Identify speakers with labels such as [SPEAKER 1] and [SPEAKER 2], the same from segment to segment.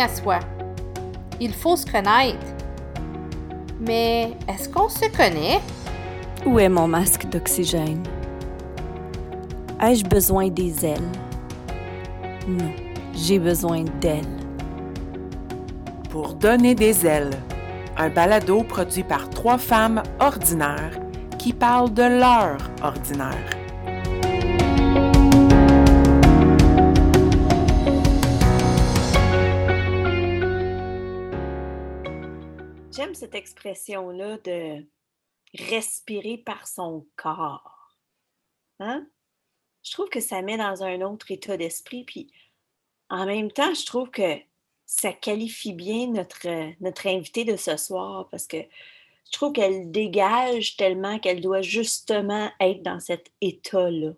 [SPEAKER 1] à soi. Il faut se connaître. Mais est-ce qu'on se connaît?
[SPEAKER 2] Où est mon masque d'oxygène? Ai-je besoin des ailes? Non, j'ai besoin d'elles.
[SPEAKER 3] Pour donner des ailes, un balado produit par trois femmes ordinaires qui parlent de leur ordinaire.
[SPEAKER 4] Cette expression-là de respirer par son corps. Hein? Je trouve que ça met dans un autre état d'esprit. Puis en même temps, je trouve que ça qualifie bien notre, notre invitée de ce soir parce que je trouve qu'elle dégage tellement qu'elle doit justement être dans cet état-là.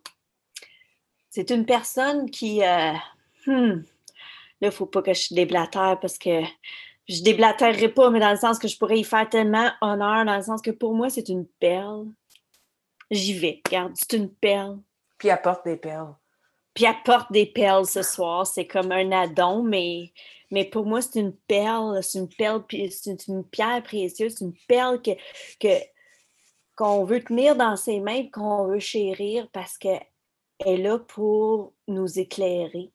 [SPEAKER 4] C'est une personne qui. Euh, hmm, là, il ne faut pas que je déblatère parce que je déblatérerai pas, mais dans le sens que je pourrais y faire tellement honneur, dans le sens que pour moi, c'est une perle. J'y vais. Regarde, c'est une perle.
[SPEAKER 3] Puis apporte des perles.
[SPEAKER 4] Puis apporte des perles ce soir. C'est comme un addon, mais, mais pour moi, c'est une perle. C'est une perle, c'est une pierre précieuse. C'est une perle que, que, qu'on veut tenir dans ses mains, qu'on veut chérir parce qu'elle est là pour nous éclairer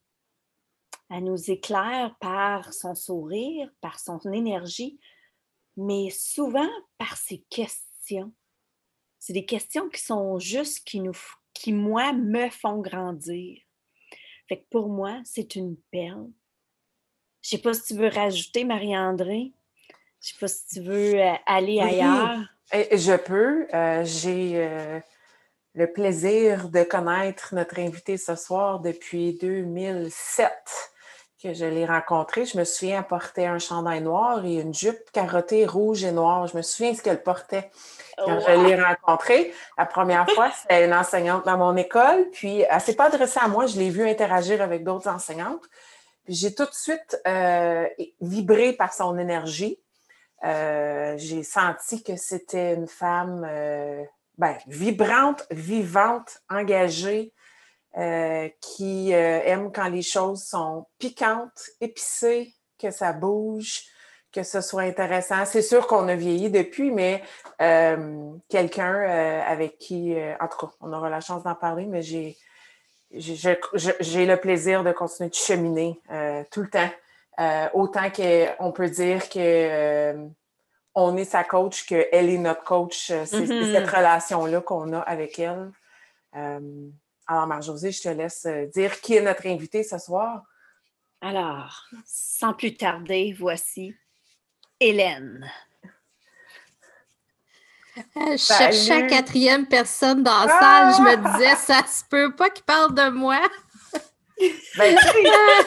[SPEAKER 4] elle nous éclaire par son sourire, par son énergie, mais souvent par ses questions. C'est des questions qui sont justes, qui, nous, qui, moi, me font grandir. Fait que pour moi, c'est une perle. Je ne sais pas si tu veux rajouter, Marie-André. Je ne sais pas si tu veux euh, aller ailleurs.
[SPEAKER 3] Je peux. Euh, j'ai euh, le plaisir de connaître notre invité ce soir depuis 2007 que je l'ai rencontré, je me souviens, elle portait un chandail noir et une jupe carottée rouge et noire. Je me souviens ce qu'elle portait quand je l'ai rencontrée. La première fois, c'était une enseignante dans mon école. Puis, elle ne s'est pas adressée à moi. Je l'ai vue interagir avec d'autres enseignantes. Puis, j'ai tout de suite euh, vibré par son énergie. Euh, j'ai senti que c'était une femme euh, ben, vibrante, vivante, engagée, euh, qui euh, aime quand les choses sont piquantes, épicées, que ça bouge, que ce soit intéressant. C'est sûr qu'on a vieilli depuis, mais euh, quelqu'un avec qui, en tout cas, on aura la chance d'en parler, mais j'ai, j'ai, le plaisir de continuer de cheminer tout le temps. autant qu'on peut dire que on est sa coach, qu'elle est notre coach. C'est,
[SPEAKER 4] Mm-hmm.
[SPEAKER 3] cette relation-là qu'on a avec elle. Alors, Marc-Josée, je te laisse euh, dire qui est notre invité ce soir.
[SPEAKER 4] Alors, sans plus tarder, voici Hélène.
[SPEAKER 1] Je cherchais la quatrième personne dans la salle. Je me disais, ça se peut pas qu'il parle de moi.
[SPEAKER 3] Ben,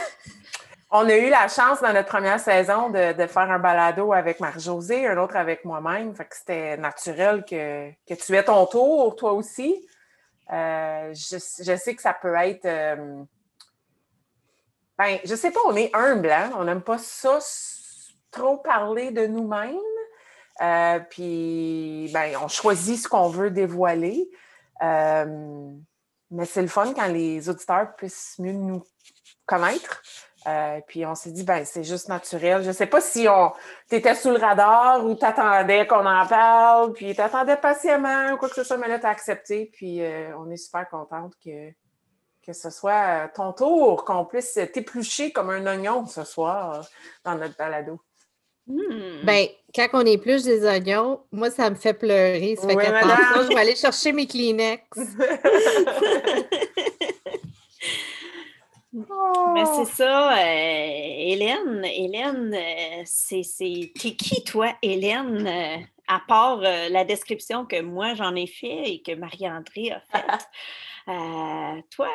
[SPEAKER 3] on a eu la chance dans notre première saison de, de faire un balado avec Marie-Josée, un autre avec moi-même. Fait que c'était naturel que, que tu aies ton tour, toi aussi. Euh, je, sais que ça peut être. Euh, ben, je sais pas, on est humble, hein? On n'aime pas ça trop parler de nous-mêmes. Euh, puis, ben, on choisit ce qu'on veut dévoiler. Euh, mais c'est le fun quand les auditeurs puissent mieux nous connaître. Euh, puis on s'est dit, ben c'est juste naturel. Je ne sais pas si on t'étais sous le radar ou t'attendais qu'on en parle, puis t'attendais patiemment ou quoi que ce soit, mais là, t'as accepté. Puis euh, on est super contente que, que ce soit ton tour, qu'on puisse t'éplucher comme un oignon ce soir dans notre balado.
[SPEAKER 1] Hmm. Ben, quand on épluche des oignons, moi, ça me fait pleurer. Ça fait oui, que je vais aller chercher mes Kleenex.
[SPEAKER 4] Mais c'est ça, euh, Hélène. Hélène, euh, c'est. T'es qui, toi, Hélène, euh, à part euh, la description que moi j'en ai fait et que Marie-André a faite? Euh, toi,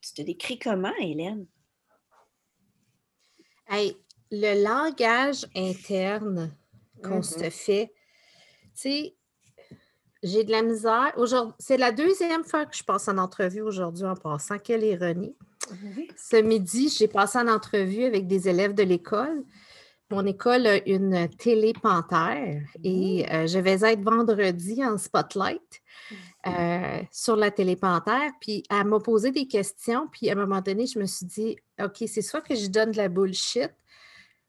[SPEAKER 4] tu te décris comment, Hélène?
[SPEAKER 1] Hey, le langage interne qu'on
[SPEAKER 3] Mm-hmm.
[SPEAKER 1] se fait, tu sais, j'ai de la misère. Aujourd'hui, c'est la deuxième fois que je passe en entrevue aujourd'hui en passant. Quelle ironie. Ce midi, j'ai passé en entrevue avec des élèves de l'école. Mon école a une télé panthère et euh, je vais être vendredi en spotlight euh, sur la télé panthère. Puis elle m'a posé des questions. Puis à un moment donné, je me suis dit, OK, c'est soit que je donne de la bullshit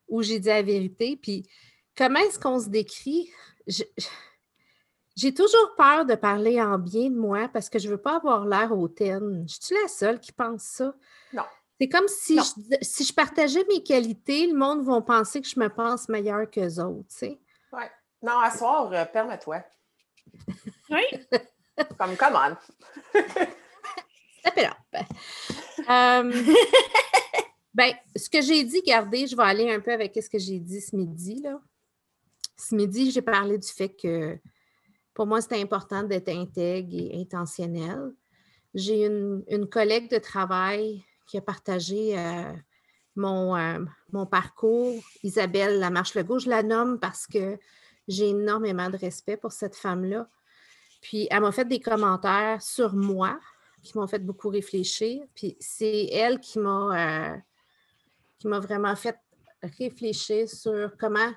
[SPEAKER 1] où j'ai dit la vérité. Puis comment est-ce qu'on se décrit? J'ai toujours peur de parler en bien de moi parce que je ne veux pas avoir l'air hautaine. Je suis la seule qui pense ça?
[SPEAKER 3] Non.
[SPEAKER 1] C'est comme si je, si je partageais mes qualités, le monde va penser que je me pense meilleure qu'eux autres, tu sais.
[SPEAKER 3] Oui. Non, à soir, euh, permets-toi.
[SPEAKER 4] Oui.
[SPEAKER 3] comme, come on.
[SPEAKER 1] Step it up. Euh, ben, ce que j'ai dit, gardez, je vais aller un peu avec ce que j'ai dit ce midi. Là. Ce midi, j'ai parlé du fait que pour moi, c'était important d'être intègre et intentionnel. J'ai une, une collègue de travail qui a partagé euh, mon, euh, mon, parcours. Isabelle Lamarche-Legault, je la nomme parce que j'ai énormément de respect pour cette femme-là. Puis elle m'a fait des commentaires sur moi qui m'ont fait beaucoup réfléchir. Puis c'est elle qui m'a euh, qui m'a vraiment fait réfléchir sur comment,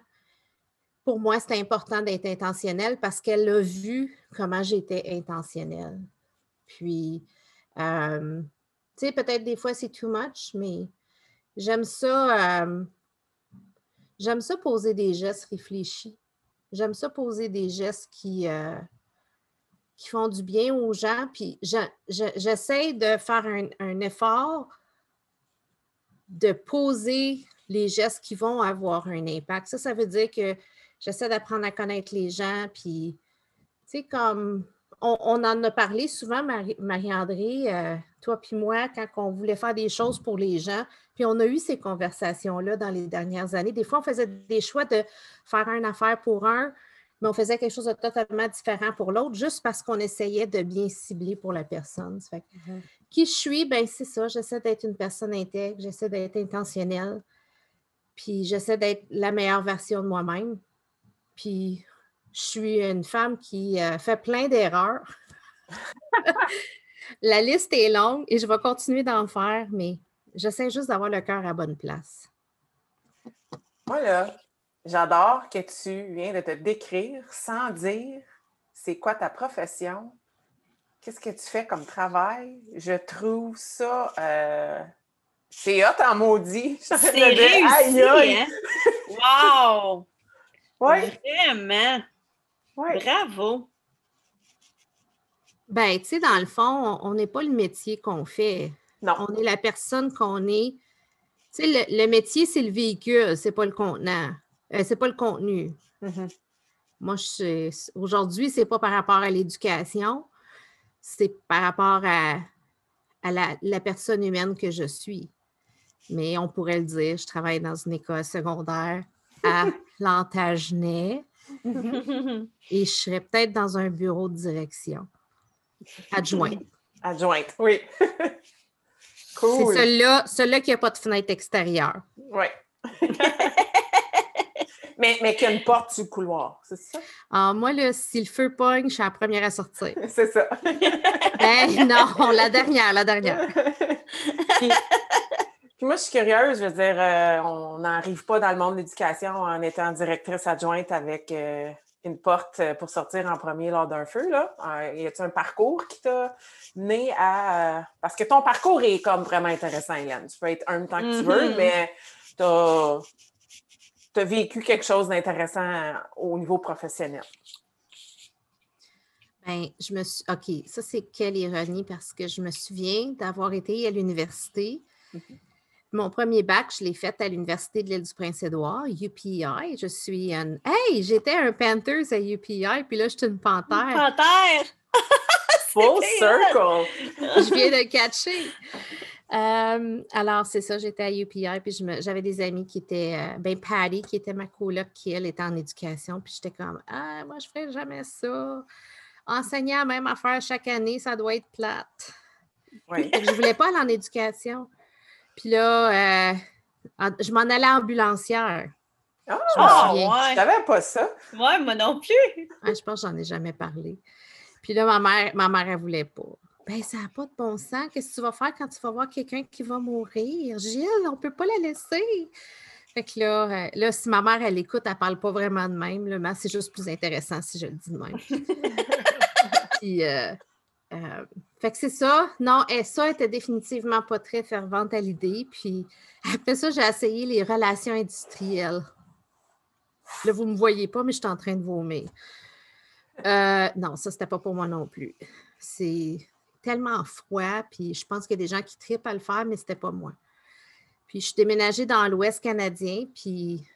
[SPEAKER 1] pour moi, c'était important d'être intentionnel parce qu'elle a vu comment j'étais intentionnelle. Puis, tu sais, peut-être des fois c'est too much, mais j'aime ça. Euh, j'aime ça poser des gestes réfléchis. J'aime ça poser des gestes qui, euh, qui font du bien aux gens. Puis j'essaie de faire un, effort de poser les gestes qui vont avoir un impact. Ça, ça veut dire que j'essaie d'apprendre à connaître les gens. Puis, tu sais, comme on, en a parlé souvent, Marie-André, euh, toi puis moi, quand on voulait faire des choses pour les gens. Puis on a eu ces conversations-là dans les dernières années. Des fois, on faisait des choix de faire une affaire pour un, mais on faisait quelque chose de totalement différent pour l'autre, juste parce qu'on essayait de bien cibler pour la personne. Mm-hmm. Qui je suis, ben c'est ça. J'essaie d'être une personne intègre, j'essaie d'être intentionnelle, puis j'essaie d'être la meilleure version de moi-même. Puis je suis une femme qui euh, fait plein d'erreurs. La liste est longue et je vais continuer d'en faire, mais j'essaie juste d'avoir le cœur à bonne place.
[SPEAKER 3] Moi, là, j'adore que tu viens de te décrire sans dire c'est quoi ta profession, qu'est-ce que tu fais comme travail. Je trouve ça. Euh, c'est hot en maudit.
[SPEAKER 4] C'est réussi, hein? Wow!
[SPEAKER 3] Oui.
[SPEAKER 4] Vraiment! Bravo!
[SPEAKER 1] Ben, tu sais, dans le fond, on n'est pas le métier qu'on fait.
[SPEAKER 3] Non.
[SPEAKER 1] On est la personne qu'on est. Tu sais, le, métier, c'est le véhicule, c'est pas le contenant. Euh, c'est pas le contenu.
[SPEAKER 3] Mm-hmm.
[SPEAKER 1] Moi, aujourd'hui, c'est pas par rapport à l'éducation, c'est par rapport à, la, personne humaine que je suis. Mais on pourrait le dire, je travaille dans une école secondaire à Lantagenet et je serais peut-être dans un bureau de direction. Adjointe.
[SPEAKER 3] Adjointe, oui. cool.
[SPEAKER 1] C'est celui-là celui qui n'a pas de fenêtre extérieure.
[SPEAKER 3] Oui. mais, mais qui a une porte sur le couloir, c'est ça?
[SPEAKER 1] Ah, moi, là, si le feu pogne, je suis la première à sortir.
[SPEAKER 3] C'est ça.
[SPEAKER 1] ben non, la dernière, la dernière.
[SPEAKER 3] puis, moi, je suis curieuse, je veux dire, euh, on n'arrive pas dans le monde de l'éducation en étant directrice adjointe avec euh, une porte euh, pour sortir en premier lors d'un feu? Là? Euh, y a-t-il un parcours qui t'a mené à. Parce que ton parcours est comme vraiment intéressant, Hélène. Tu peux être un temps que tu veux, mm-hmm. mais tu as, vécu quelque chose d'intéressant au niveau professionnel.
[SPEAKER 1] Bien, je me suis. OK, ça, c'est quelle ironie parce que je me souviens d'avoir été à l'université. Mm-hmm. Mon premier bac, je l'ai fait à l'Université de l'île du Prince-Édouard, UPI. Je suis un. Hey, j'étais un Panthers à UPI, puis là, je suis une panthère.
[SPEAKER 4] Une panthère!
[SPEAKER 3] Full circle!
[SPEAKER 1] je viens de catcher. Euh, alors, c'est ça, j'étais à UPI, puis j'avais des amis qui étaient, euh, ben Patty, qui était ma coloc, qui elle était en éducation, puis j'étais comme, ah, moi, je ferais jamais ça. Enseigner la même affaire chaque année, ça doit être plate.
[SPEAKER 3] Oui.
[SPEAKER 1] Je voulais pas aller en éducation. Puis là, euh, je m'en allais ambulancière.
[SPEAKER 3] Ah, oh, ouais. Je savais pas ça.
[SPEAKER 4] Ouais, moi non plus.
[SPEAKER 1] je pense que j'en ai jamais parlé. Puis là, ma mère, ma mère, elle voulait pas. Ben, ça n'a pas de bon sens. Qu'est-ce que tu vas faire quand tu vas voir quelqu'un qui va mourir? Gilles, on ne peut pas la laisser. Fait que là, euh, là, si ma mère, elle écoute, elle ne parle pas vraiment de même, mais c'est juste plus intéressant si je le dis de même. Puis, euh, Euh, fait que c'est ça. Non, et ça était définitivement pas très fervente à l'idée. Puis après ça, j'ai essayé les relations industrielles. Là, vous ne me voyez pas, mais je suis en train de vomir. Euh, non, ça, c'était pas pour moi non plus. C'est tellement froid, puis je pense qu'il y a des gens qui tripent à le faire, mais c'était pas moi. Puis je suis déménagée dans l'Ouest canadien, puis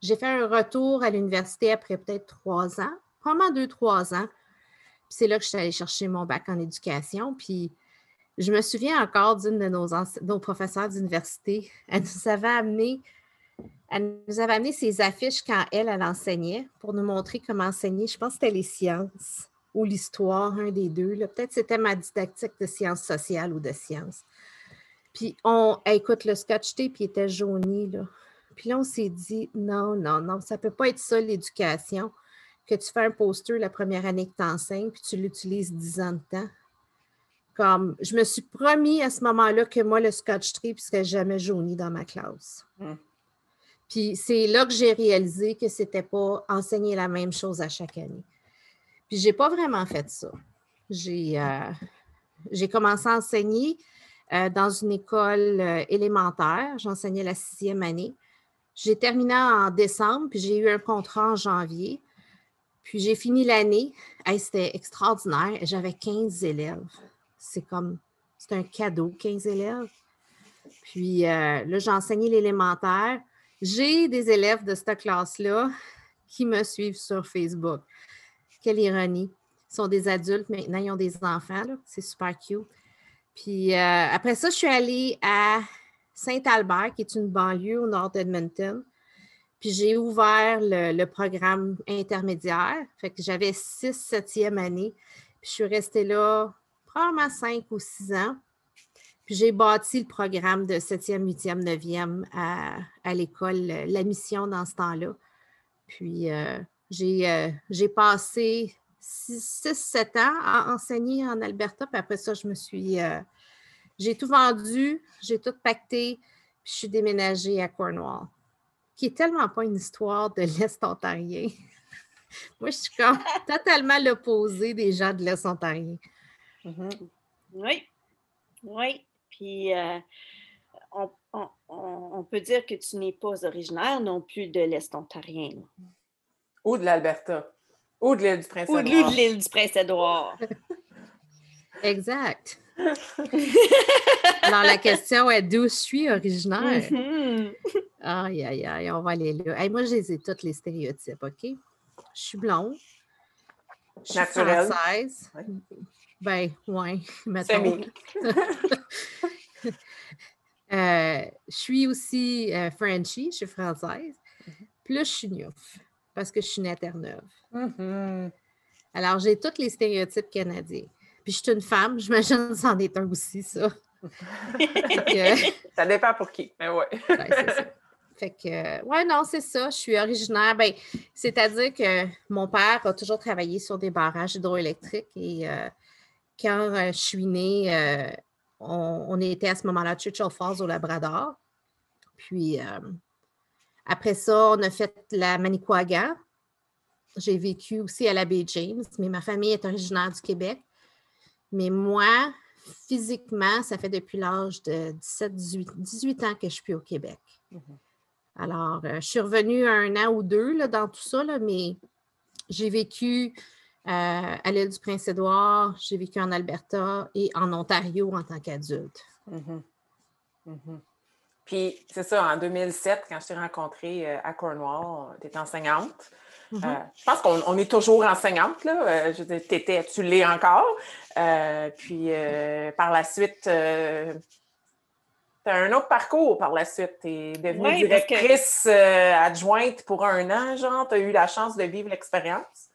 [SPEAKER 1] j'ai fait un retour à l'université après peut-être trois ans, probablement deux, trois ans. Puis c'est là que je suis allée chercher mon bac en éducation. Puis je me souviens encore d'une de nos, professeurs d'université. Elle nous avait amené elle nous avait amené ses affiches quand elle, elle enseignait pour nous montrer comment enseigner. Je pense que c'était les sciences ou l'histoire, un des deux. Peut-être c'était ma didactique de sciences sociales ou de sciences. Puis on, écoute, le scotch tape, il était jauni, là. Puis là, on s'est dit, non, non, non, ça ne peut pas être ça l'éducation, que tu fais un poster la première année que tu enseignes, puis tu l'utilises dix ans de temps. Comme, je me suis promis à ce moment-là que moi, le scotch tape ne serait jamais jauni dans ma classe. Hum. Puis c'est là que j'ai réalisé que ce n'était pas enseigner la même chose à chaque année. Puis je n'ai pas vraiment fait ça. J'ai euh, commencé à enseigner euh, dans une école euh, élémentaire. J'enseignais la sixième année. J'ai terminé en décembre, puis j'ai eu un contrat en janvier. Puis j'ai fini l'année. C'était extraordinaire. J'avais 15 élèves. C'est comme, c'est un cadeau, 15 élèves. Puis là, j'ai enseigné l'élémentaire. J'ai des élèves de cette classe-là qui me suivent sur Facebook. Quelle ironie. Ils sont des adultes maintenant, ils ont des enfants. C'est super cute. Puis euh, après ça, je suis allée à Saint-Albert, qui est une banlieue au nord d'Edmonton. Puis j'ai ouvert le, programme intermédiaire. Fait que j'avais six, septième année. Puis je suis restée là probablement cinq ou six ans. Puis j'ai bâti le programme de 7e, 8e, 9e à, l'école, la mission dans ce temps-là. Puis euh, euh, j'ai passé 6-7 ans à enseigner en Alberta. Puis après ça, je me suis. Euh, j'ai tout vendu, j'ai tout pacté, puis je suis déménagée à Cornwall, qui est tellement pas une histoire de l'Est ontarien. Moi, je suis comme totalement l'opposé des gens de l'Est ontarien.
[SPEAKER 4] Mm-hmm. Oui. Oui. Puis euh, on, peut dire que tu n'es pas originaire non plus de l'Est ontarien.
[SPEAKER 3] Ou de l'Alberta. Ou de l'île du Prince-Édouard.
[SPEAKER 4] Ou de l'île du Prince-Édouard.
[SPEAKER 1] exact. Alors, la question est d'où je suis originaire? Mm-hmm. Aïe, aïe, aïe, on va aller là. moi, je les ai tous les stéréotypes, OK? Je suis blonde. Je suis française. Ben, ouais, mettons. euh, je suis aussi euh, Frenchie, je suis française. Mm-hmm. Plus je suis Niouf, parce que je suis née Terre-Neuve. Mm-hmm. Alors, j'ai tous les stéréotypes canadiens. Puis je suis une femme, j'imagine que c'en est un aussi, ça.
[SPEAKER 3] ça dépend pour qui, mais ouais.
[SPEAKER 1] Ça. Fait que, ouais, non, c'est ça. Je suis originaire. Ben, c'est-à-dire que mon père a toujours travaillé sur des barrages hydroélectriques et euh, quand euh, je suis née, euh, on, était à ce moment-là à Churchill Falls au Labrador. Puis euh, après ça, on a fait la Manicouagan. J'ai vécu aussi à la baie James, mais ma famille est originaire du Québec. Mais moi, physiquement, ça fait depuis l'âge de 17, 18, 18 ans que je suis au Québec. Mm-hmm. Alors, je suis revenue un an ou deux là, dans tout ça, mais j'ai vécu euh, à l'île du Prince-Édouard, j'ai vécu en Alberta et en Ontario en tant qu'adulte.
[SPEAKER 3] Mm-hmm. Mm-hmm. Puis, c'est ça, en 2007, quand je t'ai rencontrée euh, à Cornwall, tu étais enseignante. Mm-hmm. Euh, je pense qu'on est toujours enseignante, là. je étais, tu l'es encore. puis, par la suite, tu as un autre parcours par la suite. Tu es devenue directrice adjointe pour un an, genre. Tu as eu la chance de vivre l'expérience.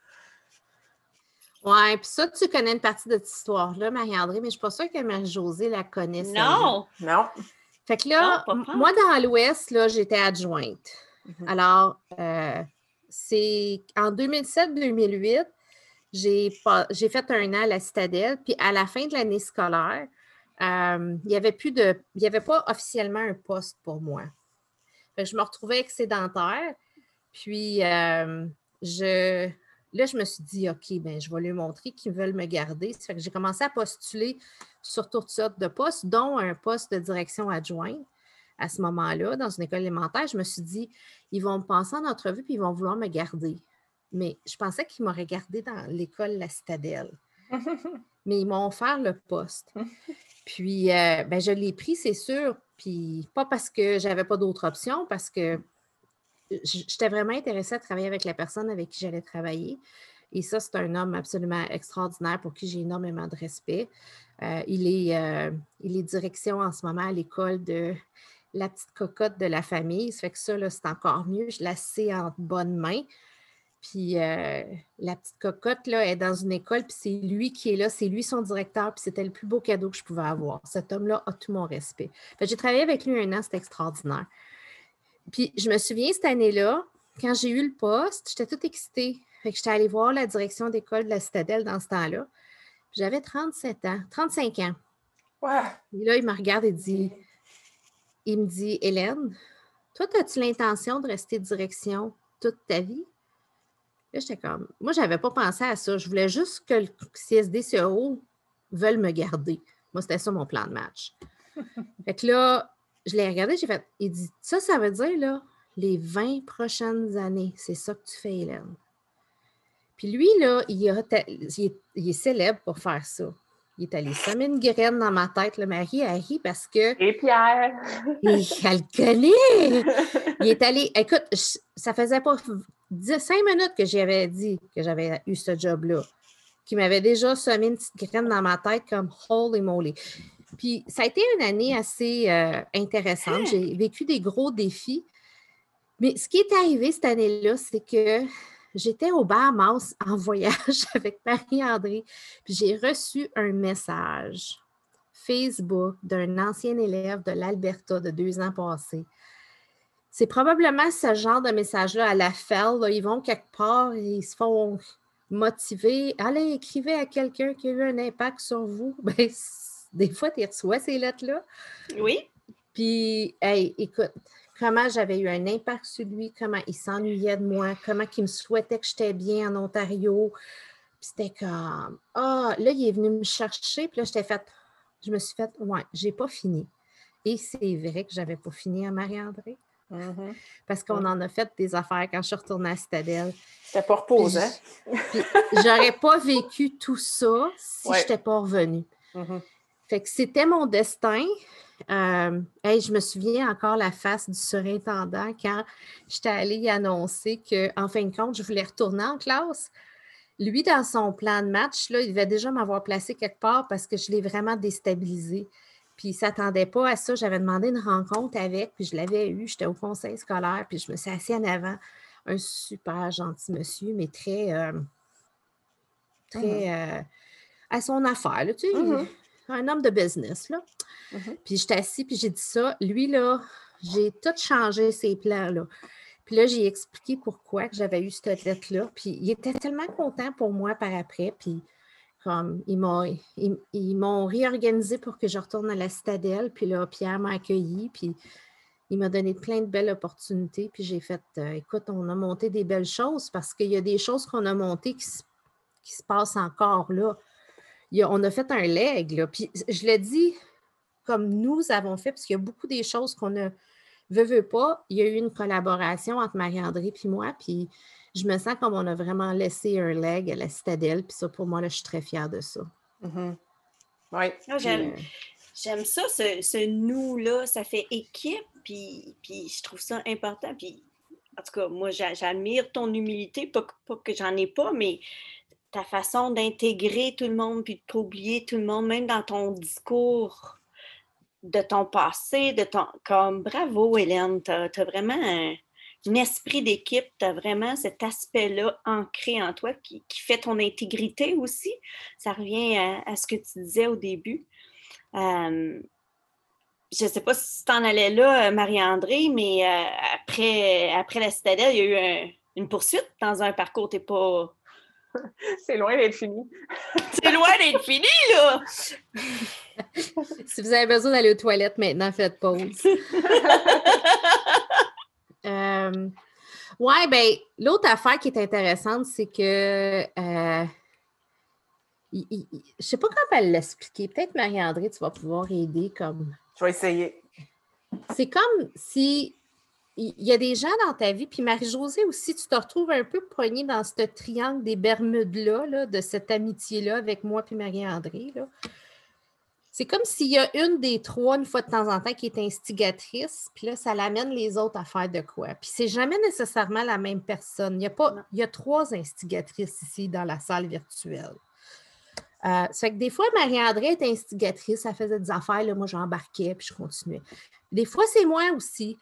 [SPEAKER 1] Oui, puis ça, tu connais une partie de cette histoire-là, Marie-André, mais je ne suis pas sûre que Marie-Josée la connaisse.
[SPEAKER 4] Non!
[SPEAKER 3] Non.
[SPEAKER 1] Fait que là, moi, dans l'Ouest, là, j'étais adjointe. Mhm. Alors, euh, c'est en 2007-2008, j'ai fait un an à la Citadelle, puis à la fin de l'année scolaire, euh, il n'y avait avait pas officiellement un poste pour moi. je me retrouvais excédentaire, puis euh, je là, je me suis dit, OK, ben, je vais lui montrer qu'ils veulent me garder. J'ai commencé à postuler sur toutes sortes de postes, dont un poste de direction adjointe à ce moment-là, dans une école élémentaire. Je me suis dit, ils vont me passer en entrevue puis ils vont vouloir me garder. Mais je pensais qu'ils m'auraient gardé dans l'école La Citadelle. Mais ils m'ont offert le poste. Puis, euh, ben, je l'ai pris, c'est sûr. Puis, pas parce que j'avais pas d'autre option, parce que j'étais vraiment intéressée à travailler avec la personne avec qui j'allais travailler. Et ça, c'est un homme absolument extraordinaire pour qui j'ai énormément de respect. Euh, il, est, euh, il est direction en ce moment à l'école de la petite cocotte de la famille. Ça fait que ça, c'est encore mieux. Je la sais en bonne main. Puis euh, la petite cocotte là, est dans une école, puis c'est lui qui est là, c'est lui son directeur, puis c'était le plus beau cadeau que je pouvais avoir. Cet homme-là a tout mon respect. J'ai travaillé avec lui un an, c'était extraordinaire. Puis je me souviens cette année-là, quand j'ai eu le poste, j'étais toute excitée. Fait que j'étais allée voir la direction d'école de la Citadelle dans ce temps-là. J'avais 37 ans, 35 ans.
[SPEAKER 3] Ouais.
[SPEAKER 1] Et là, il me regarde et dit, il me dit, Hélène, toi, as-tu l'intention de rester direction toute ta vie? Là, j'étais comme, moi, je n'avais pas pensé à ça. Je voulais juste que le CSDCO veuille me garder. Moi, c'était ça mon plan de match. fait que là, je l'ai regardé, j'ai fait, il dit, ça, ça veut dire, là, les 20 prochaines années, c'est ça que tu fais, Hélène. Puis lui, là, il, est, célèbre pour faire ça. Il est allé semer une graine dans ma tête. Le mari a ri parce que.
[SPEAKER 3] Et Pierre!
[SPEAKER 1] il, connaît! Il est allé. Écoute, ça faisait pas cinq minutes que j'avais dit que j'avais eu ce job-là, qui m'avait déjà semé une petite graine dans ma tête comme holy moly. Puis ça a été une année assez euh, intéressante. J'ai vécu des gros défis. Mais ce qui est arrivé cette année-là, c'est que j'étais au Bahamas en voyage avec Marie-André, puis j'ai reçu un message Facebook d'un ancien élève de l'Alberta de deux ans passés c'est probablement ce genre de message-là à la FEL. Ils vont quelque part, ils se font motiver. Allez, écrivez à quelqu'un qui a eu un impact sur vous. Ben, des fois, tu reçois ces lettres-là.
[SPEAKER 4] Oui.
[SPEAKER 1] Puis, hey, écoute, comment j'avais eu un impact sur lui, comment il s'ennuyait de moi, comment il me souhaitait que j'étais bien en Ontario. C'était comme, ah, là, il est venu me chercher. Puis là, j'étais fait, je me suis fait, ouais, j'ai pas fini. Et c'est vrai que j'avais pas fini à Marie-André. Mm-hmm. Parce qu'on en a fait des affaires quand je suis retournée à Citadelle.
[SPEAKER 3] C'était pas repose, hein?
[SPEAKER 1] J'aurais pas vécu tout ça si je n'étais pas revenue. Mm-hmm. Fait que c'était mon destin. Euh, je me souviens encore la face du surintendant quand j'étais allée annoncer qu'en fin de compte, je voulais retourner en classe. Lui, dans son plan de match, là, il devait déjà m'avoir placé quelque part parce que je l'ai vraiment déstabilisé. Puis il ne s'attendait pas à ça. J'avais demandé une rencontre avec, puis je l'avais eu. J'étais au conseil scolaire, puis je me suis assise en avant. Un super gentil monsieur, mais très, euh, très mm-hmm. euh, à son affaire, tu sais, mm-hmm. Un homme de business. Là. Mm-hmm. Puis j'étais assis, puis j'ai dit ça. Lui, là, j'ai tout changé ses plans. Là. Puis là, j'ai expliqué pourquoi j'avais eu cette lettre-là. Puis il était tellement content pour moi par après. Puis comme, ils m'ont, réorganisé pour que je retourne à la citadelle. Puis là, Pierre m'a accueilli. Puis il m'a donné plein de belles opportunités. Puis j'ai fait, euh, écoute, on a monté des belles choses parce qu'il y a des choses qu'on a montées qui se, passent encore là. On a fait un leg. Là. Puis je l'ai dit comme nous avons fait, parce qu'il y a beaucoup des choses qu'on a, veut, veut pas. Il y a eu une collaboration entre Marie-André et moi. Puis je me sens comme on a vraiment laissé un leg à la citadelle. Puis ça, pour moi, là, je suis très fière de ça.
[SPEAKER 3] Mm-hmm. Oui.
[SPEAKER 4] Euh, j'aime, ça, ce, nous-là. Ça fait équipe. Puis, puis je trouve ça important. Puis en tout cas, moi, j'admire ton humilité. Pas, que j'en ai pas, mais ta façon d'intégrer tout le monde puis de pas oublier tout le monde, même dans ton discours de ton passé, de ton. Comme bravo, Hélène. Tu as, vraiment un esprit d'équipe, tu as vraiment cet aspect-là ancré en toi qui, fait ton intégrité aussi. Ça revient à, ce que tu disais au début. je ne sais pas si tu en allais là, Marie-André, mais euh, après, la citadelle, il y a eu une poursuite dans un parcours. Tu pas.
[SPEAKER 3] C'est loin d'être fini.
[SPEAKER 4] C'est loin d'être fini, là!
[SPEAKER 1] si vous avez besoin d'aller aux toilettes maintenant, faites pause. Euh, Ouais, ben, l'autre affaire qui est intéressante, c'est que. Euh, je ne sais pas comment elle l'expliquer. Peut-être, Marie-André, tu vas pouvoir aider comme.
[SPEAKER 3] Je vais essayer.
[SPEAKER 1] C'est comme si il y a des gens dans ta vie, puis Marie-Josée aussi, tu te retrouves un peu poignée dans ce triangle des Bermudes-là, de cette amitié-là avec moi puis Marie-André. C'est comme s'il y a une des trois, une fois de temps en temps, qui est instigatrice, puis là, ça l'amène les autres à faire de quoi. Puis c'est jamais nécessairement la même personne. Il y a, pas, il y a trois instigatrices ici dans la salle virtuelle. Euh, ça fait que des fois, Marie-André est instigatrice, elle faisait des affaires, là, moi j'embarquais, puis je continuais. Des fois, c'est moi aussi.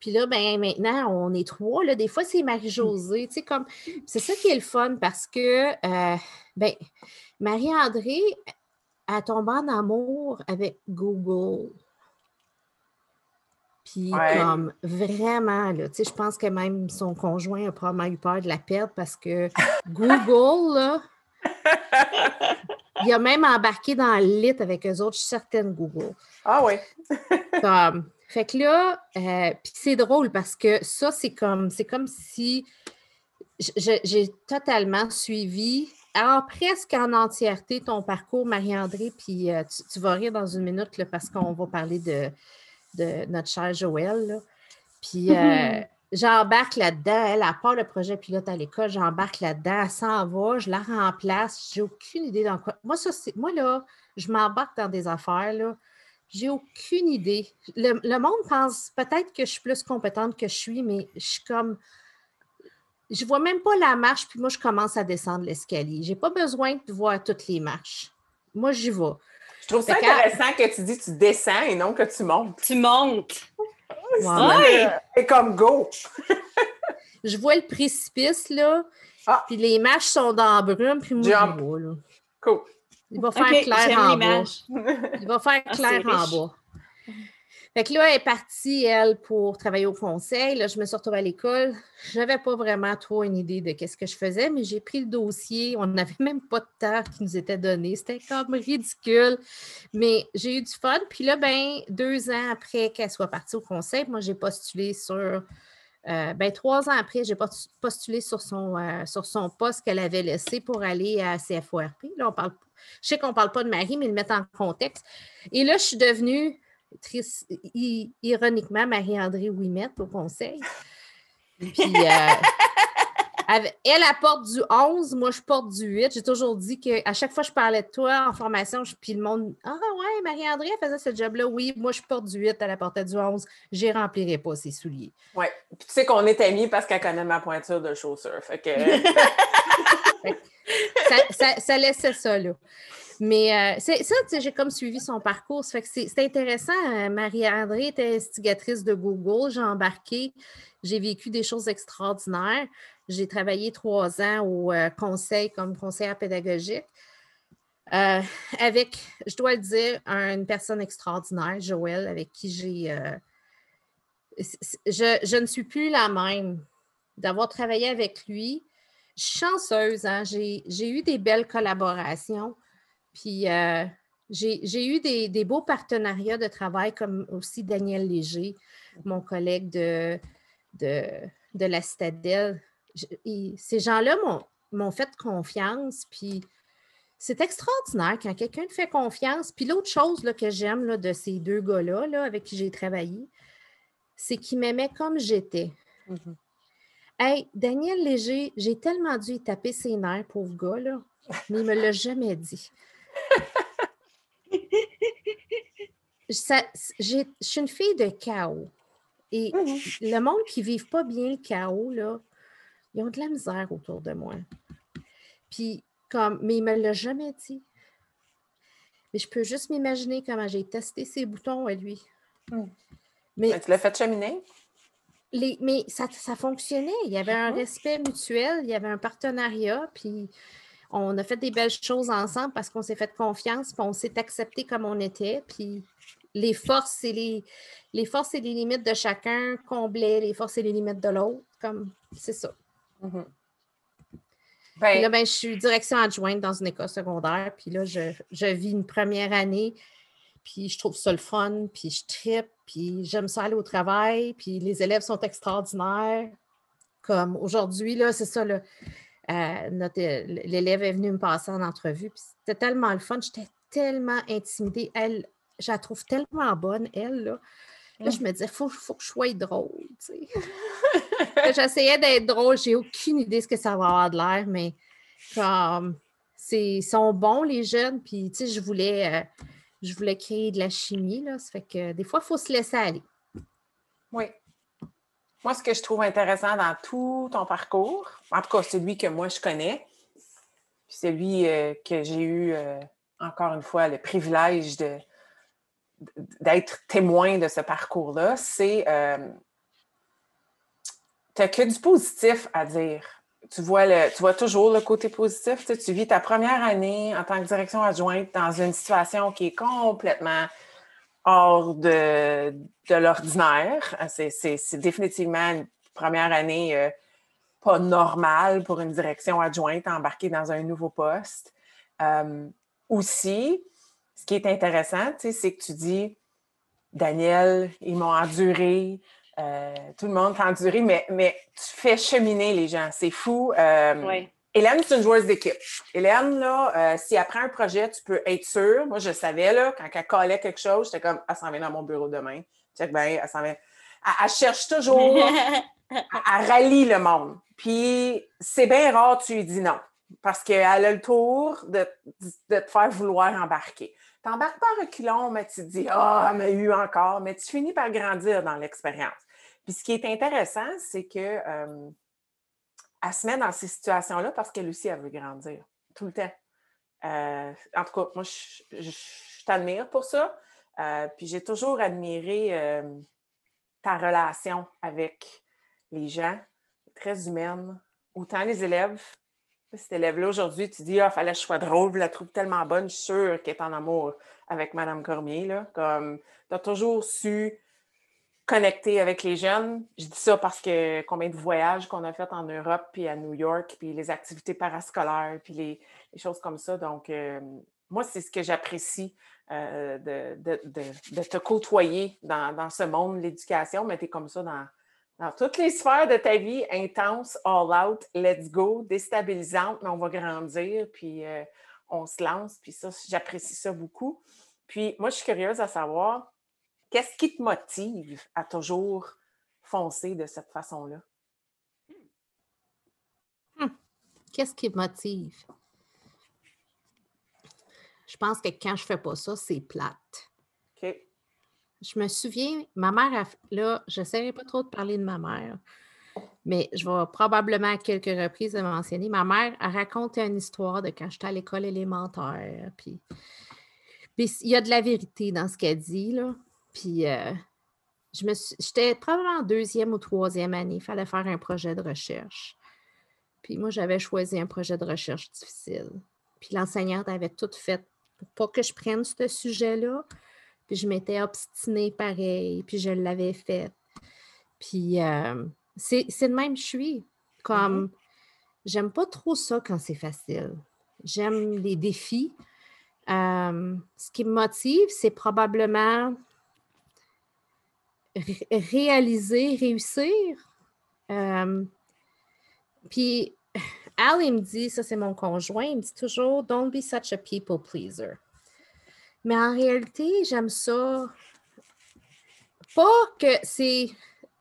[SPEAKER 1] Puis là, ben, maintenant, on est trois. Là. Des fois, c'est Marie-Josée. Tu sais, comme... C'est ça qui est le fun parce que, euh, ben, Marie-André, a tombé en amour avec Google. Puis, comme, vraiment, là, tu sais, je pense que même son conjoint a probablement eu peur de la perdre parce que Google, là, il a même embarqué dans le lit avec eux autres, certaines Google.
[SPEAKER 3] Ah oui.
[SPEAKER 1] comme, fait que là, euh, puis c'est drôle parce que ça, c'est comme, c'est comme si j'ai totalement suivi, alors presque en entièreté, ton parcours, Marie-André, puis euh, tu, vas rire dans une minute parce qu'on va parler de, de notre cher Joël. Puis euh, j'embarque là-dedans, elle a part le projet pilote à l'école, j'embarque là-dedans, elle s'en va, je la remplace, j'ai aucune idée dans quoi. Moi, ça, c'est, moi là, je m'embarque dans des affaires, là j'ai aucune idée. Le, monde pense peut-être que je suis plus compétente que je suis, mais je suis comme. Je vois même pas la marche, puis moi, je commence à descendre l'escalier. J'ai pas besoin de voir toutes les marches. Moi, j'y vais.
[SPEAKER 3] Je trouve ça intéressant que tu dis que tu descends et non que tu montes.
[SPEAKER 4] Tu montes.
[SPEAKER 3] Ouais. Et comme go.
[SPEAKER 1] je vois le précipice, là. Ah. Puis les marches sont dans la brume, puis moi, je vois, là.
[SPEAKER 3] Cool.
[SPEAKER 1] Il va faire clair en bas. Il va faire ah, clair en bas. Fait que là, elle est partie, elle, pour travailler au conseil. Là, je me suis retrouvée à l'école. Je n'avais pas vraiment trop une idée de ce que je faisais, mais j'ai pris le dossier. On n'avait même pas de temps qui nous était donné. C'était comme ridicule. Mais j'ai eu du fun. Puis là, ben, deux ans après qu'elle soit partie au conseil, moi, j'ai postulé sur. Euh, ben, trois ans après, j'ai postulé sur son, euh, sur son poste qu'elle avait laissé pour aller à CFORP. Là, on parle je sais qu'on ne parle pas de Marie, mais le mettre en contexte. Et là, je suis devenue, ironiquement, Marie-André Ouimette au conseil. Puis, euh, elle, apporte du 11, moi, je porte du 8. J'ai toujours dit qu'à chaque fois que je parlais de toi en formation, je, puis le monde Ah ouais, Marie-André, elle faisait ce job-là. Oui, moi, je porte du 8, elle apportait du 11. Je ne remplirai pas ses souliers.
[SPEAKER 3] Oui. Puis tu sais qu'on est amis parce qu'elle connaît ma pointure de chaussure. Fait que.
[SPEAKER 1] ça, laissait ça, là. Mais euh, ça, j'ai comme suivi son parcours. Fait que c'est intéressant. Euh, Marie-André était instigatrice de Google. J'ai embarqué. J'ai vécu des choses extraordinaires. J'ai travaillé trois ans au euh, conseil comme conseillère pédagogique. avec, je dois le dire, une personne extraordinaire, Joël, avec qui j'ai. je, je ne suis plus la même d'avoir travaillé avec lui chanceuse. Hein? J'ai eu des belles collaborations. Puis euh, j'ai eu des, beaux partenariats de travail, comme aussi Daniel Léger, mon collègue de, de, la Citadelle. ces gens-là m'ont fait confiance. Puis c'est extraordinaire quand quelqu'un te fait confiance. Puis l'autre chose là, que j'aime de ces deux gars-là là, avec qui j'ai travaillé, c'est qu'ils m'aimaient comme j'étais. Mm-hmm. Hey, Daniel Léger, j'ai tellement dû y taper ses nerfs, pauvre gars, là, mais il ne me l'a jamais dit. Je suis une fille de chaos. Et mhm. le monde qui ne vit pas bien le chaos, là, ils ont de la misère autour de moi. Puis, comme, mais il ne me l'a jamais dit. Mais je peux juste m'imaginer comment j'ai testé ses boutons à lui.
[SPEAKER 3] Mhm. Mais, tu l'as fait cheminer?
[SPEAKER 1] mais ça, fonctionnait. Il y avait un respect mutuel, il y avait un partenariat, puis on a fait des belles choses ensemble parce qu'on s'est fait confiance, puis on s'est accepté comme on était, puis les forces et les, les forces et les limites de chacun comblaient les forces et les limites de l'autre, comme c'est ça. Mm-hmm. Ben là, ben, je suis direction adjointe dans une école secondaire, puis là, je, je vis une première année puis je trouve ça le fun, puis je tripe, puis j'aime ça aller au travail, puis les élèves sont extraordinaires. Comme aujourd'hui, là, c'est ça, là, euh, l'élève est venu me passer en entrevue, puis c'était tellement le fun, j'étais tellement intimidée. Elle, je la trouve tellement bonne, elle, là. Là, je mm. me disais, il faut, faut, que je sois drôle. J'essayais d'être drôle, j'ai aucune idée ce que ça va avoir de l'air, mais comme ils sont bons, les jeunes, puis je voulais, euh, je voulais créer de la chimie. Là, ça fait que des fois, il faut se laisser aller.
[SPEAKER 3] Oui. Moi, ce que je trouve intéressant dans tout ton parcours, en tout cas celui que moi je connais, puis celui euh, que j'ai eu, euh, encore une fois, le privilège d'être témoin de ce parcours-là, c'est euh, tu n'as que du positif à dire. Tu vois, le, tu vois toujours le côté positif. Tu, vis ta première année en tant que direction adjointe dans une situation qui est complètement hors de, de l'ordinaire. C'est définitivement une première année euh, pas normale pour une direction adjointe embarquée dans un nouveau poste. Euh, aussi, ce qui est intéressant, c'est que tu dis, Daniel, ils m'ont enduré, euh, tout le monde t'a enduré, mais, mais tu fais cheminer les gens. C'est fou. Euh, Hélène, c'est une joueuse d'équipe. Hélène, là, euh, si après un projet, tu peux être sûre. Moi, je savais, là, quand elle collait quelque chose, j'étais comme, elle s'en vient dans mon bureau demain. Check bien, elle s'en vient. Elle, cherche toujours, elle, rallie le monde. Puis, c'est bien rare, tu lui dis non, parce qu'elle a le tour de, de te faire vouloir embarquer. Tu n'embarques pas reculons, mais tu te dis Ah, oh, mais eu encore, mais tu finis par grandir dans l'expérience. Puis ce qui est intéressant, c'est que euh, elle se met dans ces situations-là parce qu'elle aussi, elle veut grandir tout le temps. Euh, en tout cas, moi, je, t'admire pour ça. Euh, puis j'ai toujours admiré ta relation avec les gens, très humaine, autant les élèves cet élève-là, aujourd'hui, tu dis, ah, fallait que je sois drôle, je la trouve tellement bonne, je suis sûre qu'elle est en amour avec Mme Cormier. Là. Comme, tu toujours su connecter avec les jeunes. Je dis ça parce que combien de voyages qu'on a fait en Europe, puis à New York, puis les activités parascolaires, puis les, choses comme ça. Donc, euh, moi, c'est ce que j'apprécie euh, de, te côtoyer dans, dans ce monde de l'éducation, mais tu es comme ça dans, dans toutes les sphères de ta vie, intense, all out, let's go, déstabilisante, mais on va grandir, puis euh, on se lance, puis ça, j'apprécie ça beaucoup. Puis moi, je suis curieuse à savoir, qu'est-ce qui te motive à toujours foncer de cette façon-là?
[SPEAKER 1] Hmm. Qu'est-ce qui me motive? Je pense que quand je ne fais pas ça, c'est plate. OK je me souviens, ma mère, là, je ne pas trop de parler de ma mère, mais je vais probablement à quelques reprises le mentionner. Ma mère a raconté une histoire de quand j'étais à l'école élémentaire. Puis, puis il y a de la vérité dans ce qu'elle dit. Là. Puis euh, je me j'étais probablement en deuxième ou troisième année. Il fallait faire un projet de recherche. Puis moi, j'avais choisi un projet de recherche difficile. Puis l'enseignante avait tout fait pour pas que je prenne ce sujet-là. Puis je m'étais obstinée pareil, puis je l'avais fait. Puis euh, c'est de même je suis. Comme, mm-hmm. j'aime pas trop ça quand c'est facile. J'aime les défis. Euh, ce qui me motive, c'est probablement réaliser, réussir. Euh, puis, Al, il me dit, ça c'est mon conjoint, il me dit toujours, Don't be such a people pleaser. Mais en réalité, j'aime ça. Pas que c'est.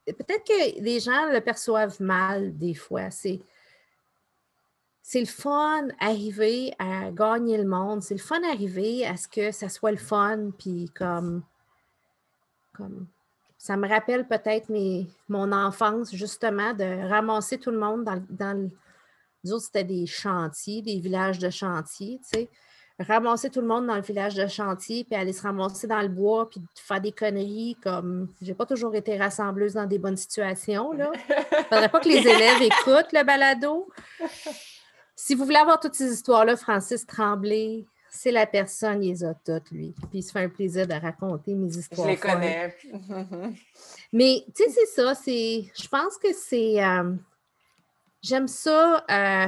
[SPEAKER 1] Peut-être que les gens le perçoivent mal des fois. C'est. C'est le fun arriver à gagner le monde. C'est le fun arriver à ce que ça soit le fun. Puis comme. comme ça me rappelle peut-être mon enfance, justement, de ramasser tout le monde dans, dans nous autres, c'était des chantiers, des villages de chantiers, tu sais ramasser tout le monde dans le village de chantier, puis aller se ramasser dans le bois, puis faire des conneries comme. J'ai pas toujours été rassembleuse dans des bonnes situations. Là. Faudrait pas que les élèves écoutent le balado. Si vous voulez avoir toutes ces histoires-là, Francis Tremblay, c'est la personne, il les a toutes, lui. Puis il se fait un plaisir de raconter mes histoires.
[SPEAKER 3] Je les connais.
[SPEAKER 1] Mais, tu sais, c'est ça. C'est, je pense que c'est. Euh, j'aime ça. Euh,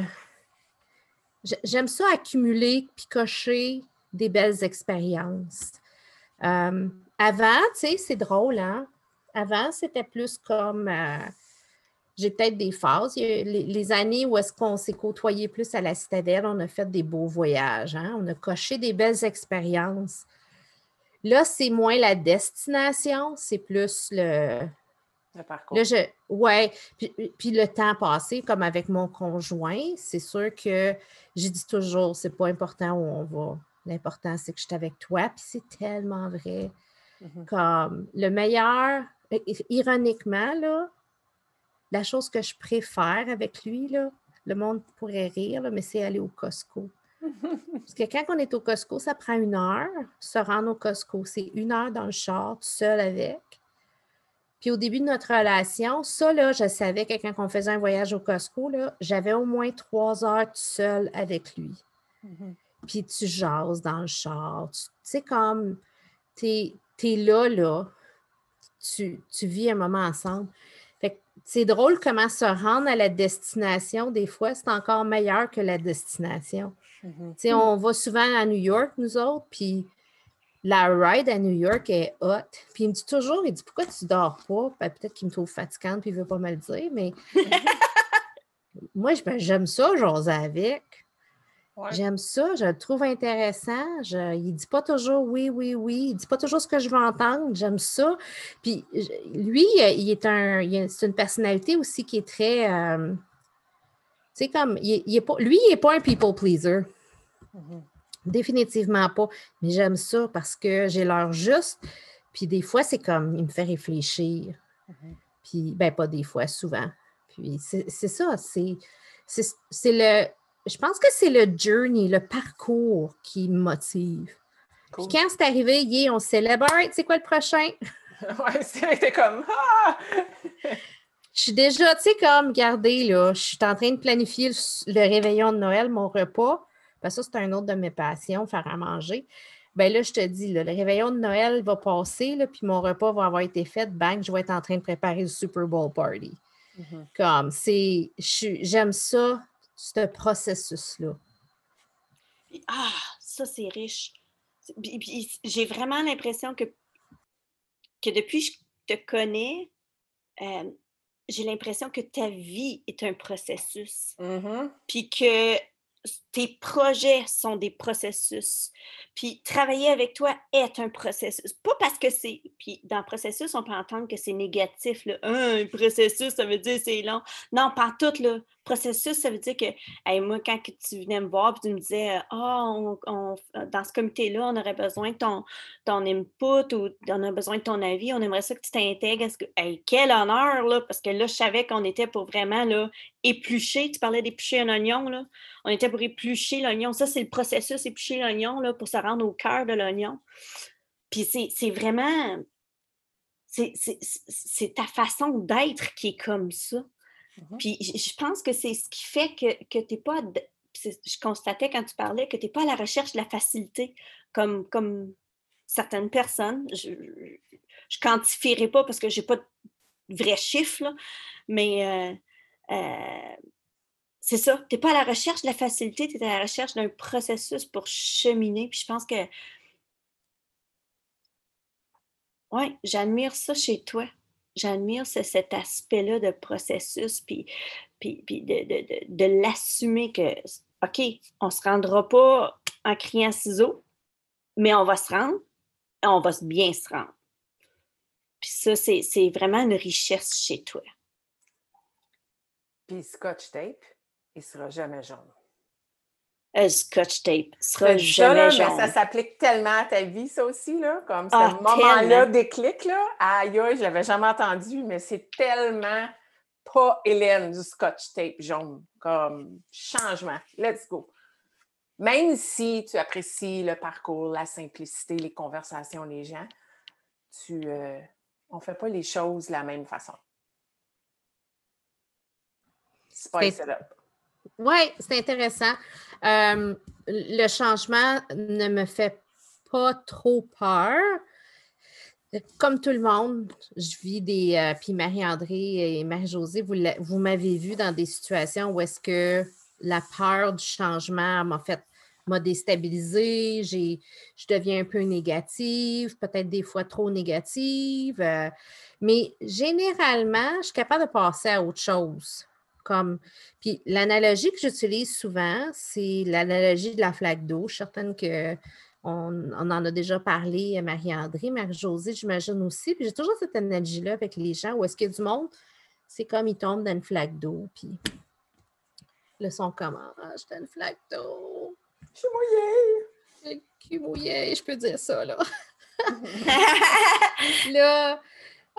[SPEAKER 1] J'aime ça accumuler puis cocher des belles expériences. Euh, avant, tu sais, c'est drôle, hein? Avant, c'était plus comme. J'ai peut-être des phases. les, années où est-ce qu'on s'est côtoyé plus à la citadelle, on a fait des beaux voyages, hein. on a coché des belles expériences. Là, c'est moins la destination, c'est plus le,
[SPEAKER 3] le parcours.
[SPEAKER 1] ouais. Puis, le temps passé, comme avec mon conjoint, c'est sûr que j'ai dit toujours, c'est pas important où on va. L'important, c'est que je suis avec toi. Puis c'est tellement vrai. Mm-hmm. Comme le meilleur, ironiquement, là, la chose que je préfère avec lui, là, le monde pourrait rire, mais c'est aller au Costco. Parce que quand on est au Costco, ça prend une heure se rendre au Costco. C'est une heure dans le char, tout seul avec. Puis au début de notre relation, ça, là, je savais que quand on faisait un voyage au Costco, j'avais au moins trois heures tout seul avec lui. Mm-hmm. Puis tu jases dans le char. Tu sais, comme, tu es, là, là. Tu, tu vis un moment ensemble c'est drôle comment se rendre à la destination, des fois, c'est encore meilleur que la destination. Mm-hmm. On va souvent à New York, nous autres, puis la ride à New York est hot. Puis il me dit toujours, il dit pourquoi tu dors pas? Ben, peut-être qu'il me trouve fatigante puis il veut pas me le dire, mais moi, ben, j'aime ça, j'ose avec. J'aime ça, je le trouve intéressant. Je, il ne dit pas toujours oui, oui, oui. Il ne dit pas toujours ce que je veux entendre. J'aime ça. Puis lui, il est un. C'est une personnalité aussi qui est très. Euh, tu sais, comme. Il, est pas, lui, il n'est pas un people pleaser. Mm-hmm. Définitivement pas. Mais j'aime ça parce que j'ai l'heure juste. Puis des fois, c'est comme. Il me fait réfléchir. Mm-hmm. Puis, ben, pas des fois, souvent. Puis c'est ça. C'est le je pense que c'est le journey, le parcours qui me motive. Puis quand c'est arrivé, yeah, on célèbre, c'est quoi le prochain?
[SPEAKER 3] ouais, c'était comme ah!
[SPEAKER 1] Je suis déjà, tu sais, comme, regardez, là, je suis en train de planifier le, réveillon de Noël, mon repas. Parce que ça, c'est un autre de mes passions, faire à manger. Ben là, je te dis, le réveillon de Noël va passer, là, puis mon repas va avoir été fait. Bang, je vais être en train de préparer le Super Bowl party. Mm-hmm. Comme, c'est, j'aime ça ce processus-là.
[SPEAKER 4] Ah, ça, c'est riche. J'ai vraiment l'impression que, que depuis que je te connais, euh, j'ai l'impression que ta vie est un processus. Mm-hmm. Puis que tes projets sont des processus. Puis travailler avec toi est un processus. Pas parce que c'est. Puis dans processus, on peut entendre que c'est négatif. Là. Un processus, ça veut dire c'est long. Non, pas tout. Le processus, ça veut dire que moi, quand tu venais me voir et tu me disais Ah, dans ce comité-là, on aurait besoin de ton, input ou on a besoin de ton avis, on aimerait ça que tu t'intègres. Que, quel honneur, là, parce que là, je savais qu'on était pour vraiment là, éplucher. Tu parlais d'éplucher un oignon. Là. On était pour éplucher l'oignon. Ça, c'est le processus, éplucher l'oignon pour se rendre au cœur de l'oignon. Puis c'est vraiment. C'est ta façon d'être qui est comme ça. Mmh Puis je pense que c'est ce qui fait que, que tu n'es pas. Je constatais quand tu parlais que tu n'es pas à la recherche de la facilité comme, comme certaines personnes. Je ne quantifierai pas parce que je n'ai pas de vrais chiffres, mais euh, euh, c'est ça. Tu n'es pas à la recherche de la facilité, tu es à la recherche d'un processus pour cheminer. Puis je pense que. Oui, j'admire ça chez toi. J'admire cet aspect-là de processus, puis, puis, de, l'assumer que, OK, on ne se rendra pas en criant ciseaux, mais on va se rendre, et on va bien se rendre. Puis ça, c'est vraiment une richesse chez toi.
[SPEAKER 3] Puis scotch tape, il ne sera jamais jaune.
[SPEAKER 4] Un scotch tape sera jamais jaune.
[SPEAKER 3] Mais ça s'applique tellement à ta vie, ça aussi, là, comme ce ah, moment-là déclic, là. Aïe, aïe, je l'avais jamais entendu, mais c'est tellement pas Hélène du scotch tape jaune, comme changement. Let's go. Même si tu apprécies le parcours, la simplicité, les conversations, les gens, tu, euh, on ne fait pas les choses de la même façon.
[SPEAKER 1] Spice it up. Oui, c'est intéressant. Euh, le changement ne me fait pas trop peur. Comme tout le monde, je vis des. Euh, puis Marie-André et Marie-Josée, vous, vous m'avez vu dans des situations où est-ce que la peur du changement m'a fait m'a déstabilisée, je deviens un peu négative, peut-être des fois trop négative. euh, mais généralement, je suis capable de passer à autre chose. Comme, puis l'analogie que j'utilise souvent, c'est l'analogie de la flaque d'eau. Je suis certaine que on, on en a déjà parlé, euh, Marie-André, Marie-Josée, j'imagine aussi. Puis j'ai toujours cette analogie-là avec les gens où est-ce qu'il y a du monde, c'est comme ils tombent dans une flaque d'eau, puis le son comment? Ah, j'étais une flaque d'eau.
[SPEAKER 3] Je suis mouillée.
[SPEAKER 1] J'ai le cul mouillé, je peux dire ça, là. là,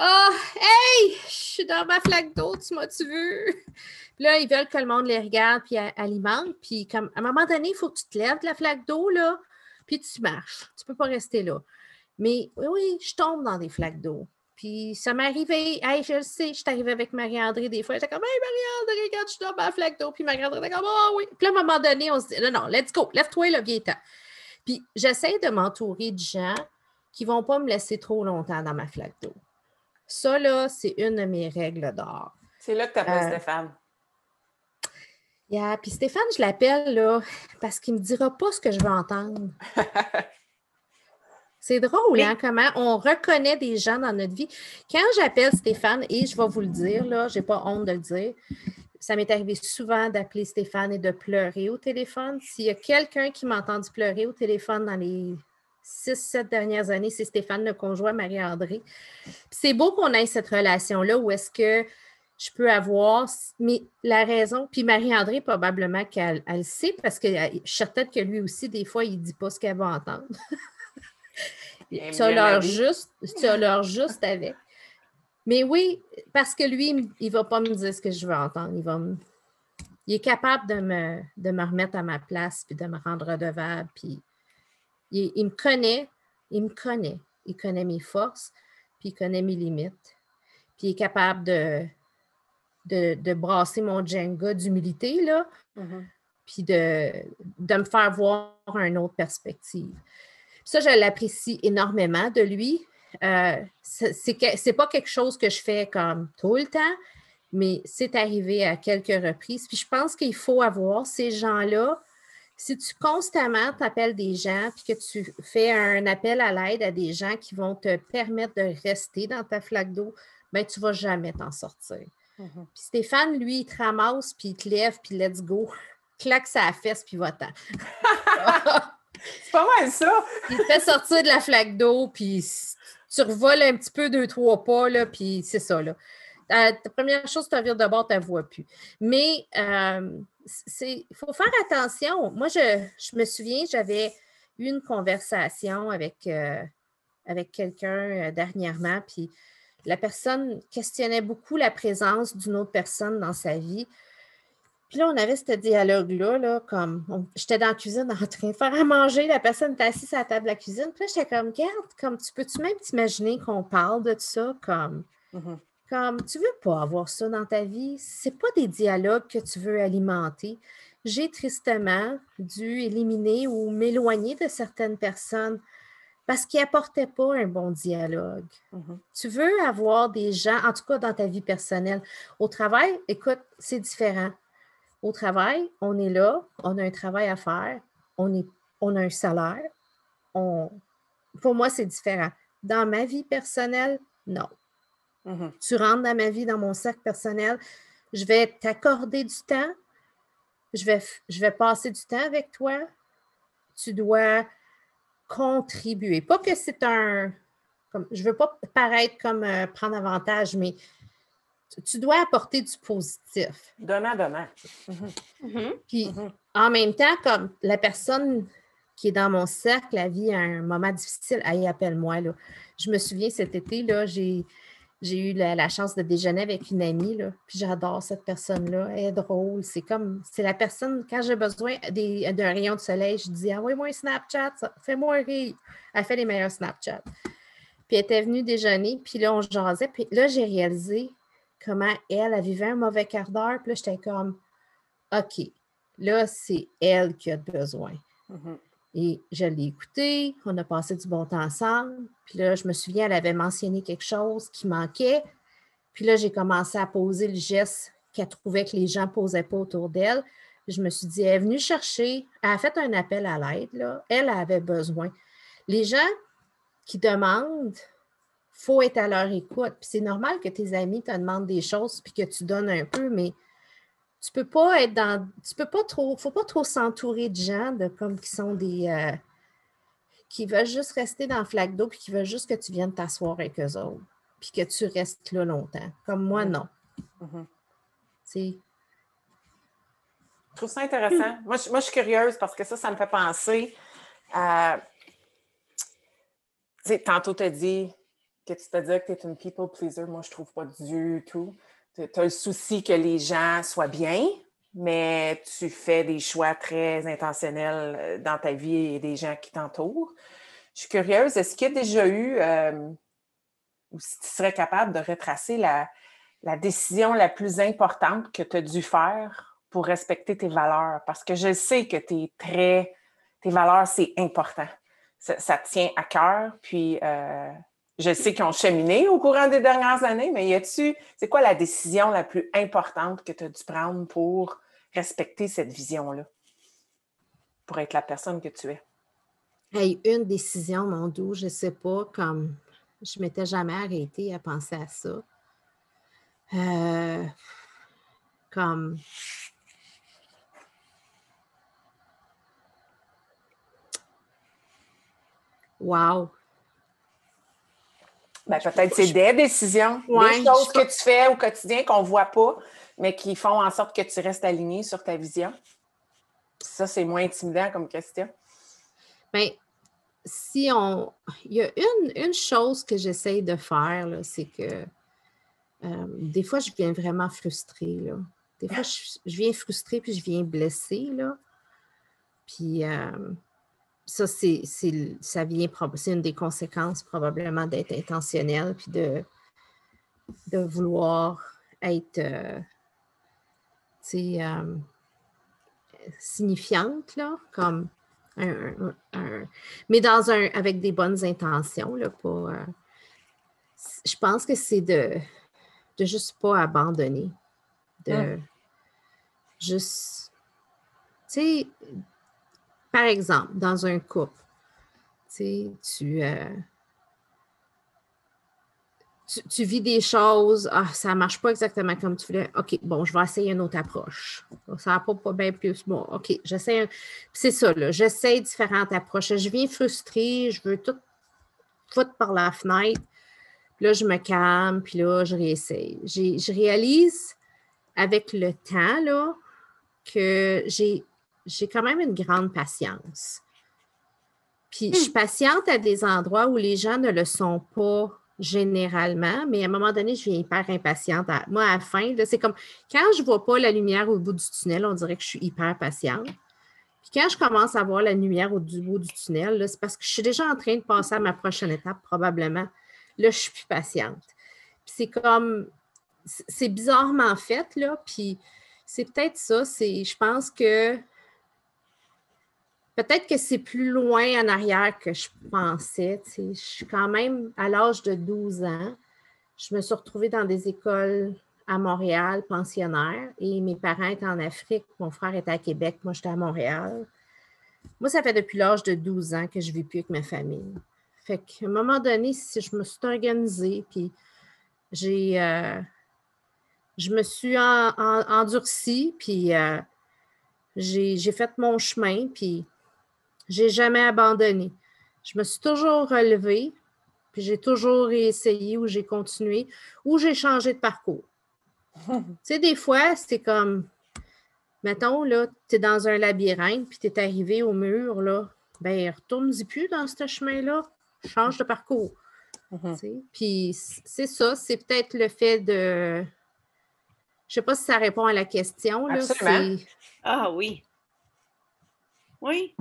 [SPEAKER 1] ah, hey, je suis dans ma flaque d'eau, tu m'as-tu vu? Puis là, ils veulent que le monde les regarde puis alimente. Puis comme, à un moment donné, il faut que tu te lèves de la flaque d'eau, là, puis tu marches. Tu peux pas rester là. Mais oui, oui, je tombe dans des flaques d'eau. Puis ça m'est arrivé, hey, je le sais, je suis arrivée avec Marie-André des fois. J'étais comme, hey, Marie-André, regarde, je suis dans ma flaque d'eau. Puis Marie-André était comme, oh oui. Puis là, à un moment donné, on se dit, non, non, let's go, lève-toi, là, viens-t'en. Puis j'essaie de m'entourer de gens qui ne vont pas me laisser trop longtemps dans ma flaque d'eau. Ça, là, c'est une de mes règles d'or.
[SPEAKER 3] C'est là que tu appelles
[SPEAKER 1] Euh,
[SPEAKER 3] Stéphane.
[SPEAKER 1] Yeah, Puis Stéphane, je l'appelle là parce qu'il ne me dira pas ce que je veux entendre. C'est drôle,
[SPEAKER 4] Mais-
[SPEAKER 1] hein, comment on reconnaît des gens dans notre vie. Quand j'appelle Stéphane, et je vais vous le dire, là, je n'ai pas honte de le dire, ça m'est arrivé souvent d'appeler Stéphane et de pleurer au téléphone. S'il y a quelqu'un qui m'a entendu pleurer au téléphone dans les six, sept dernières années, c'est Stéphane, le conjoint Marie-André. C'est beau qu'on ait cette relation-là où est-ce que je peux avoir, mais la raison, puis Marie-André, probablement qu'elle elle le sait, parce que euh, je suis certaine que lui aussi, des fois, il ne dit pas ce qu'elle va entendre. Tu as
[SPEAKER 3] vie.
[SPEAKER 1] juste, tu as l'heure juste avec. Mais oui, parce que lui, il ne va pas me dire ce que je veux entendre. Il, va me- il est capable de me, de me remettre à ma place, puis de me rendre redevable. Puis il, il me connaît, il me connaît. Il connaît mes forces, puis il connaît mes limites. Puis il est capable de, de, de brasser mon Jenga d'humilité, là,
[SPEAKER 3] Mhm.
[SPEAKER 1] puis de, de me faire voir une autre perspective. Ça, je l'apprécie énormément de lui. Euh, c'est c'est que- c'est pas quelque chose que je fais comme tout le temps, mais c'est arrivé à quelques reprises. Puis je pense qu'il faut avoir ces gens-là. Si tu constamment t'appelles des gens, puis que tu fais un appel à l'aide à des gens qui vont te permettre de rester dans ta flaque d'eau, ben tu vas jamais t'en sortir.
[SPEAKER 3] Mhm.
[SPEAKER 1] Puis Stéphane, lui, il te ramasse, puis il te lève, puis let's go. Claque sa fesse, puis va-t'en.
[SPEAKER 3] C'est pas mal ça.
[SPEAKER 1] il te fait sortir de la flaque d'eau, puis tu revoles un petit peu deux, trois pas, là, puis c'est ça, là. Ta, ta première chose, tu vires de bord, tu ne vois plus. Mais il faut faire attention. Moi, je, je me souviens, j'avais eu une conversation avec, euh, avec quelqu'un euh, dernièrement, puis la personne questionnait beaucoup la présence d'une autre personne dans sa vie. Puis là, on avait ce dialogue-là, là, comme j'étais dans la cuisine en train de faire à manger, la personne était assise à la table de la cuisine. Puis là, j'étais comme, regarde, comme tu peux-tu même t'imaginer qu'on parle de ça comme,
[SPEAKER 3] Mhm.
[SPEAKER 1] Comme tu veux pas avoir ça dans ta vie? C'est pas des dialogues que tu veux alimenter. J'ai tristement dû éliminer ou m'éloigner de certaines personnes parce qu'ils n'apportaient pas un bon dialogue.
[SPEAKER 3] Mhm.
[SPEAKER 1] Tu veux avoir des gens, en tout cas dans ta vie personnelle. Au travail, écoute, c'est différent. Au travail, on est là, on a un travail à faire, on, est, on a un salaire. On, pour moi, c'est différent. Dans ma vie personnelle, non.
[SPEAKER 3] Mhm.
[SPEAKER 1] Tu rentres dans ma vie, dans mon cercle personnel, je vais t'accorder du temps, je vais, je vais passer du temps avec toi. Tu dois contribuer. Pas que c'est un. Comme, je ne veux pas paraître comme euh, prendre avantage, mais tu, tu dois apporter du positif.
[SPEAKER 3] Donnant, donnant.
[SPEAKER 4] Mhm.
[SPEAKER 1] Puis
[SPEAKER 3] Mhm.
[SPEAKER 1] en même temps, comme la personne qui est dans mon cercle, la vie a un moment difficile, allez, appelle-moi. Là. Je me souviens cet été, là, j'ai, j'ai eu la, chance de déjeuner avec une amie, là, puis j'adore cette personne-là. Elle est drôle. C'est comme, c'est la personne, quand j'ai besoin d'un rayon de soleil, je dis, envoie-moi un Snapchat, ça- fais-moi rire. Elle fait les meilleurs Snapchats. Puis elle était venue déjeuner, puis là, on jasait. Puis là, j'ai réalisé comment elle, elle vivait un mauvais quart d'heure. Puis là, j'étais comme, OK, là, c'est elle qui a besoin.
[SPEAKER 3] Mhm.
[SPEAKER 1] Et je l'ai écoutée, on a passé du bon temps ensemble. Puis là, je me souviens, elle avait mentionné quelque chose qui manquait. Puis là, j'ai commencé à poser le geste qu'elle trouvait que les gens ne posaient pas autour d'elle. Je me suis dit, elle est venue chercher, elle a fait un appel à l'aide. Elle avait besoin. Les gens qui demandent, il faut être à leur écoute. Puis c'est normal que tes amis te demandent des choses puis que tu donnes un peu, mais tu peux pas être dans. Tu peux pas trop. faut pas trop s'entourer de gens de, comme qui sont des. Euh, qui veulent juste rester dans le flaque d'eau puis qui veulent juste que tu viennes t'asseoir avec eux autres. Puis que tu restes là longtemps. Comme moi, non.
[SPEAKER 3] Mhm.
[SPEAKER 1] C'est.
[SPEAKER 3] Je trouve ça intéressant. moi, je, moi, je suis curieuse parce que ça, ça me fait penser à. Tu sais, tantôt, tu as dit que tu te dis que tu es une people pleaser. Moi, je trouve pas du tout. Tu as le souci que les gens soient bien, mais tu fais des choix très intentionnels euh, dans ta vie et des gens qui t'entourent. Je suis curieuse, est-ce qu'il y a déjà eu, euh, ou si tu serais capable de retracer la, décision la plus importante que tu as dû faire pour respecter tes valeurs? Parce que je sais que es très. Tes valeurs, c'est important. Ça, ça, te tient à cœur. Puis, euh, je sais qu'ils ont cheminé au courant des dernières années, mais y a-tu. C'est quoi la décision la plus importante que tu as dû prendre pour respecter cette vision-là? Pour être la personne que tu es?
[SPEAKER 1] Hey, une décision, mon doux, je ne sais pas, comme je ne m'étais jamais arrêtée à penser à ça. Euh, comme Wow.
[SPEAKER 3] Ben, peut-être c'est des décisions, des choses que tu fais au quotidien qu'on ne voit pas, mais qui font en sorte que tu restes aligné sur ta vision. Ça, c'est moins intimidant comme question.
[SPEAKER 1] Bien, si on. Il y a une, une chose que j'essaye de faire, c'est que euh, des fois, je viens vraiment frustrée. Là. Des fois, je, viens frustrée puis je viens blessée. Là. Puis euh, ça, c'est, ça vient c'est une des conséquences probablement d'être intentionnel puis de, de vouloir être euh, signifiante, là, comme un, mais dans un avec des bonnes intentions, là, pour je pense que c'est de de juste pas abandonner. De hum. juste, tu sais, par exemple, dans un couple, tu euh, tu, vis des choses, ah, ça ne marche pas exactement comme tu voulais. OK, bon, je vais essayer une autre approche. Ça va pas, bien plus. Bon, OK, j'essaie. C'est ça. J'essaie différentes approches. Je viens frustrée, je veux tout foutre par la fenêtre là, je me calme, puis là, je réessaye. Je réalise avec le temps là, que j'ai, j'ai quand même une grande patience. Puis je suis hmm. patiente à des endroits où les gens ne le sont pas généralement, mais à un moment donné, je viens hyper impatiente. moi, à la fin, c'est comme quand je ne vois pas la lumière au bout du tunnel, on dirait que je suis hyper patiente. Puis quand je commence à voir la lumière au bout du tunnel, c'est parce que je suis déjà en train de passer à ma prochaine étape, probablement. Là, je suis plus patiente. c'est comme, c'est bizarrement fait, là, puis c'est peut-être ça, c'est, je pense que peut-être que c'est plus loin en arrière que je pensais. Je suis quand même à l'âge de 12 ans. Je me suis retrouvée dans des écoles à Montréal, pensionnaire, et mes parents étaient en Afrique. Mon frère était à Québec, moi j'étais à Montréal. Moi, ça fait depuis l'âge de 12 ans que je ne vis plus avec ma famille. Fait qu'à un moment donné, si je me suis organisée, puis j'ai. Euh, je me suis endurcie, puis euh, j'ai fait mon chemin, puis j'ai jamais abandonné. Je me suis toujours relevée, puis j'ai toujours essayé ou j'ai continué ou j'ai changé de parcours. tu sais, des fois, c'est comme, mettons, là, tu es dans un labyrinthe, puis tu es arrivé au mur, là, ben retourne-y plus dans ce chemin-là change de parcours. Mm-hmm. Puis c'est ça, c'est peut-être le fait de. Je ne sais pas si ça répond à la question. Là,
[SPEAKER 4] ah oui. Oui.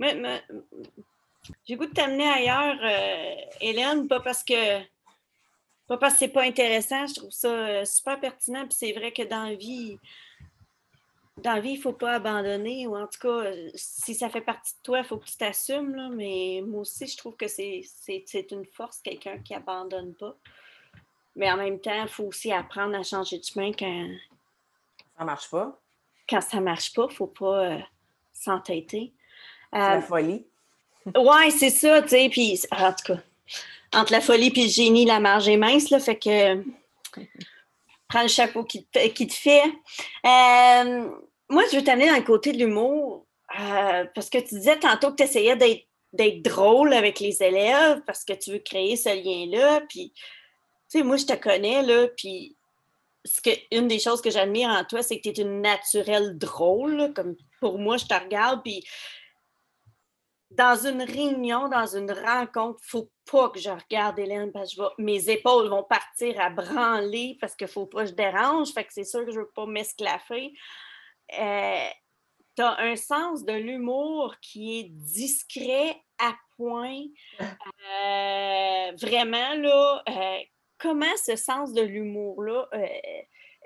[SPEAKER 4] Mais, j'ai goût de t'amener ailleurs, euh, Hélène, pas parce que pas parce que c'est pas intéressant, je trouve ça euh, super pertinent. Puis c'est vrai que dans la vie, dans la vie, il ne faut pas abandonner, ou en tout cas, si ça fait partie de toi, il faut que tu t'assumes. Mais moi aussi, je trouve que c'est une force, quelqu'un qui n'abandonne pas. Mais en même temps, il faut aussi apprendre à changer de chemin quand.
[SPEAKER 3] Ça ne marche pas.
[SPEAKER 4] quand ça marche pas, faut pas euh, s'entêter.
[SPEAKER 3] La folie.
[SPEAKER 4] Ouais, c'est ça, tu sais. Puis, en tout cas, entre la folie et le génie, la marge est mince, là. Fait que prends le chapeau qui te, qui te fait. moi, je veux t'amener dans le côté de l'humour. parce que tu disais tantôt que tu essayais d'être d'être drôle avec les élèves parce que tu veux créer ce lien-là. Puis, tu sais, moi, je te connais, là, puis ce que, une des choses que j'admire en toi, c'est que tu es une naturelle drôle. comme pour moi, je te regarde, puis dans une réunion, dans une rencontre, il ne faut pas que je regarde Hélène parce que mes épaules vont partir à branler parce qu'il ne faut pas que je dérange. Fait que c'est sûr que je ne veux pas m'esclaffer. Euh, tu as un sens de l'humour qui est discret à point. Euh, vraiment, là, euh, comment ce sens de l'humour-là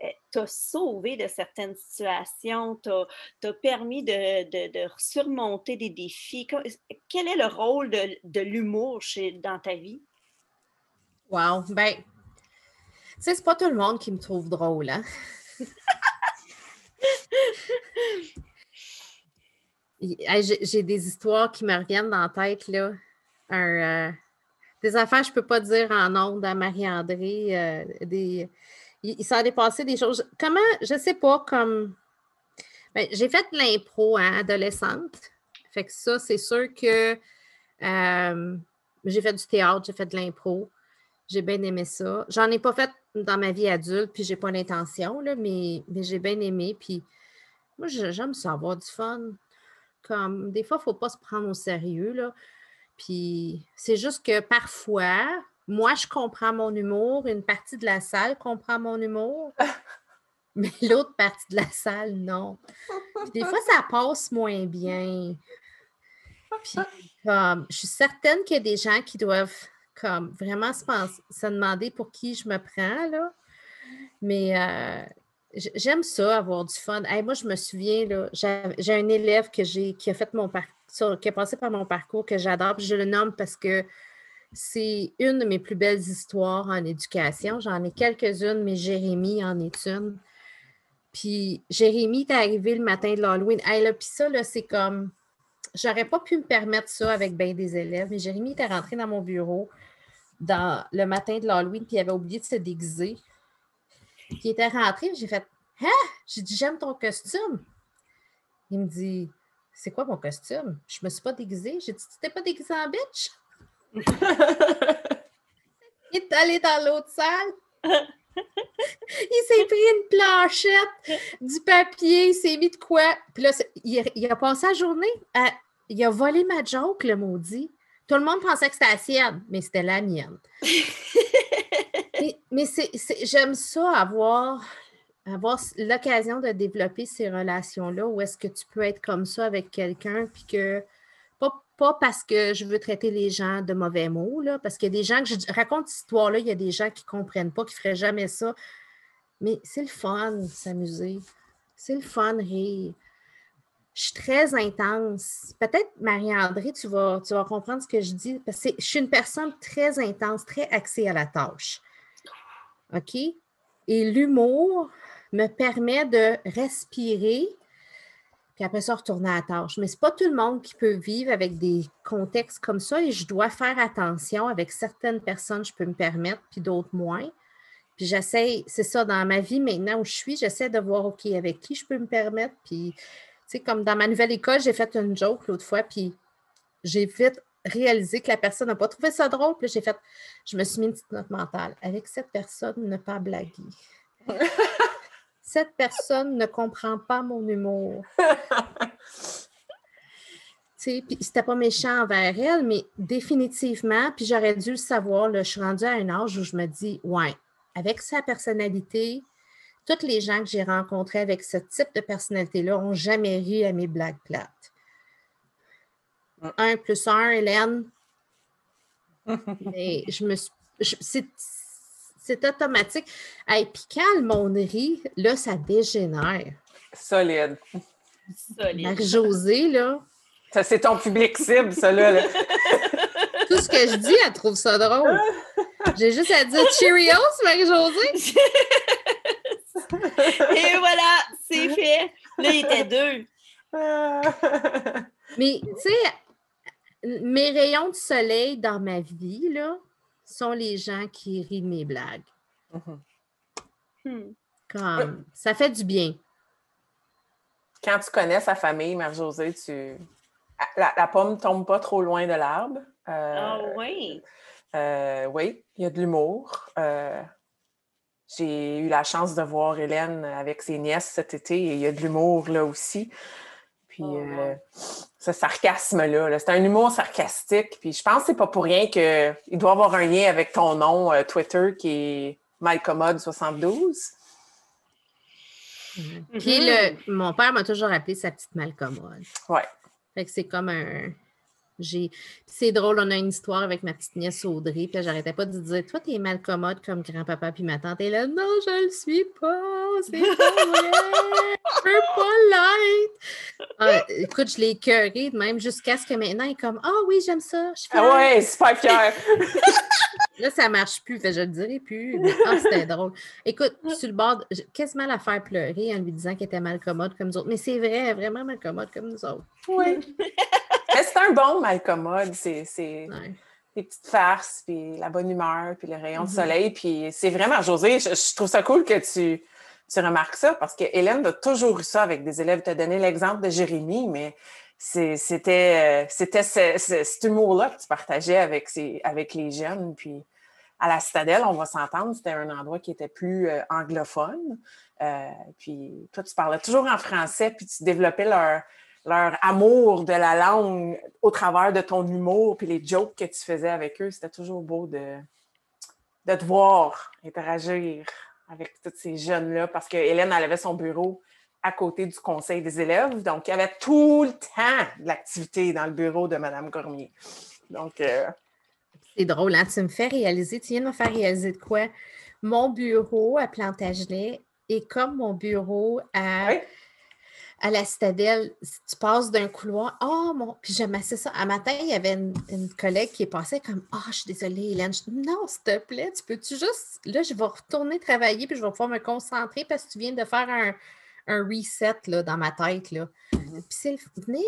[SPEAKER 4] euh, t'a sauvé de certaines situations, t'a permis de, surmonter des défis? Quel est le rôle de, l'humour dans ta vie?
[SPEAKER 1] Wow! Ben, c'est pas tout le monde qui me trouve drôle, hein? J'ai des histoires qui me reviennent dans la tête, là. Euh, des affaires, je peux pas dire en ondes à Marie-André. Euh, des, il, s'en est passé des choses. Comment, je ne sais pas, comme. Ben, j'ai fait de l'impro hein, adolescente. Fait que ça, c'est sûr que euh, j'ai fait du théâtre, j'ai fait de l'impro. J'ai bien aimé ça. J'en ai pas fait dans ma vie adulte, puis j'ai pas l'intention, mais, mais j'ai bien aimé. Puis moi, j'aime ça du fun. Comme des fois, il ne faut pas se prendre au sérieux. Là. Puis c'est juste que parfois, moi, je comprends mon humour, une partie de la salle comprend mon humour, mais l'autre partie de la salle, non. des fois, ça passe moins bien. Puis, comme, je suis certaine qu'il y a des gens qui doivent comme vraiment se, se demander pour qui je me prends, là. Mais euh, J'aime ça, avoir du fun. moi, je me souviens, j'ai un élève que qui a fait mon parcours, qui a passé par mon parcours que j'adore, je le nomme parce que c'est une de mes plus belles histoires en éducation. J'en ai quelques-unes, mais Jérémy en est une. Puis Jérémy est arrivé le matin de l'Halloween. Hey, là, puis ça, c'est comme. J'aurais pas pu me permettre ça avec bien des élèves, mais Jérémy était rentré dans mon bureau dans le matin de l'Halloween, puis il avait oublié de se déguiser. Puis il était rentré, j'ai fait Hein? J'ai dit J'aime ton costume. Il me dit C'est quoi mon costume? Je me suis pas déguisée. J'ai dit Tu t'es pas déguisée en bitch? il est allé dans l'autre salle. il s'est pris une planchette, du papier, il s'est mis de quoi. Puis là, il, a passé la journée à. Il a volé ma joke, le maudit. Tout le monde pensait que c'était la sienne, mais c'était la mienne. mais, j'aime ça avoir, avoir l'occasion de développer ces relations-là où est-ce que tu peux être comme ça avec quelqu'un, puis que pas, parce que je veux traiter les gens de mauvais mots, là, parce qu'il y a des gens que je raconte cette histoire-là, il y a des gens qui ne comprennent pas, qui ne feraient jamais ça. Mais c'est le fun s'amuser. C'est le fun rire. Je suis très intense. Peut-être, Marie-André, tu vas, tu vas comprendre ce que je dis, parce que je suis une personne très intense, très axée à la tâche. OK? Et l'humour me permet de respirer, puis après ça, retourner à la tâche. Mais ce n'est pas tout le monde qui peut vivre avec des contextes comme ça et je dois faire attention. Avec certaines personnes, je peux me permettre, puis d'autres moins. Puis j'essaie, c'est ça, dans ma vie maintenant où je suis, j'essaie de voir, OK, avec qui je peux me permettre. Puis, tu sais, comme dans ma nouvelle école, j'ai fait une joke l'autre fois, puis j'ai vite réalisé que la personne n'a pas trouvé ça drôle. Puis j'ai fait, je me suis mis une petite note mentale. Avec cette personne, ne pas blaguer. cette personne ne comprend pas mon humour. puis c'était pas méchant envers elle, mais définitivement, puis j'aurais dû le savoir, là, je suis rendue à un âge où je me dis, ouais, avec sa personnalité, toutes les gens que j'ai rencontrés avec ce type de personnalité-là n'ont jamais ri à mes blagues plates. 1 plus 1, Hélène. Mais je me c'est automatique. Et puis quand le monde rit, là, ça dégénère.
[SPEAKER 3] Solide.
[SPEAKER 1] Solide. Marie-Josée, là.
[SPEAKER 3] Ça, c'est ton public cible, ça, là.
[SPEAKER 1] Tout ce que je dis, elle trouve ça drôle. J'ai juste à dire Cheerios, Marie-Josée.
[SPEAKER 4] Et voilà, c'est fait. Là, il était deux.
[SPEAKER 1] Mais, tu sais, mes rayons de soleil dans ma vie, là, sont les gens qui rient de mes blagues.
[SPEAKER 3] Mhm.
[SPEAKER 4] Hmm.
[SPEAKER 1] Comme, ça fait du bien.
[SPEAKER 3] Quand tu connais sa famille, Marie-Josée, tu... La, la pomme tombe pas trop loin de l'arbre. Euh,
[SPEAKER 4] Ah oui.
[SPEAKER 3] euh, oui, il y a de l'humour. Euh, j'ai eu la chance de voir Hélène avec ses nièces cet été et il y a de l'humour là aussi. Puis
[SPEAKER 4] Oh,
[SPEAKER 3] euh, ce sarcasme-là, là, c'est un humour sarcastique. Puis je pense que c'est pas pour rien qu'il doit avoir un lien avec ton nom euh, Twitter qui est Malcommode72.
[SPEAKER 1] Puis
[SPEAKER 4] Mhm.
[SPEAKER 1] le, mon père m'a toujours appelé sa petite malcommode.
[SPEAKER 3] Ouais.
[SPEAKER 1] Fait que c'est comme un. J'ai. C'est drôle, on a une histoire avec ma petite nièce Audrey, puis j'arrêtais pas de dire Toi, t'es malcommode comme grand-papa puis ma tante. Et là, non, je le suis pas, c'est pas vrai, je peux pas l'être. Ah, écoute, je l'ai écœuré, même jusqu'à ce que maintenant, il est comme Ah oui, j'aime ça, je fais.
[SPEAKER 3] Ah ouais, super fier.
[SPEAKER 1] Là, ça marche plus, fait je le dirai plus. Mais ah, c'était drôle. Écoute, sur le bord, quasiment la faire pleurer en lui disant qu'elle était malcommode comme nous autres. Mais c'est vrai, vraiment malcommode comme nous autres.
[SPEAKER 3] oui. C'est un bon Malcommode. C'est. c'est-
[SPEAKER 1] Ouais.
[SPEAKER 3] les petites farces, puis la bonne humeur, puis les rayons de
[SPEAKER 1] Mhm.
[SPEAKER 3] soleil. Puis c'est vraiment, José, je, je trouve ça cool que tu, tu remarques ça parce que Hélène a toujours eu ça avec des élèves. Tu as donné l'exemple de Jérémy, mais c'était euh, c'était ce- ce- cet humour-là que tu partageais avec, avec les jeunes. Puis à la Citadelle, on va s'entendre, c'était un endroit qui était plus euh, anglophone. Euh, puis toi, tu parlais toujours en français, puis tu développais leur, leur amour de la langue au travers de ton humour, puis les jokes que tu faisais avec eux. C'était toujours beau de, de te voir interagir avec tous ces jeunes-là, parce que Hélène, elle avait son bureau à côté du conseil des élèves, donc il y avait tout le temps de l'activité dans le bureau de Mme Cormier. Donc, euh,
[SPEAKER 1] C'est drôle, hein? Tu me fais réaliser, tu viens de me faire réaliser de quoi? Mon bureau à Plantagenet est comme mon bureau à,
[SPEAKER 3] Oui.
[SPEAKER 1] À la Citadelle. Tu passes d'un couloir, oh mon, puis j'aimais ça. Un matin, il y avait une, une collègue qui est passée comme, ah, je suis désolée, Hélène. Je dis, non, s'il te plaît, tu peux-tu juste, là, je vais retourner travailler, puis je vais pouvoir me concentrer parce que tu viens de faire un, un reset là, dans ma tête. Là. Puis c'est venez,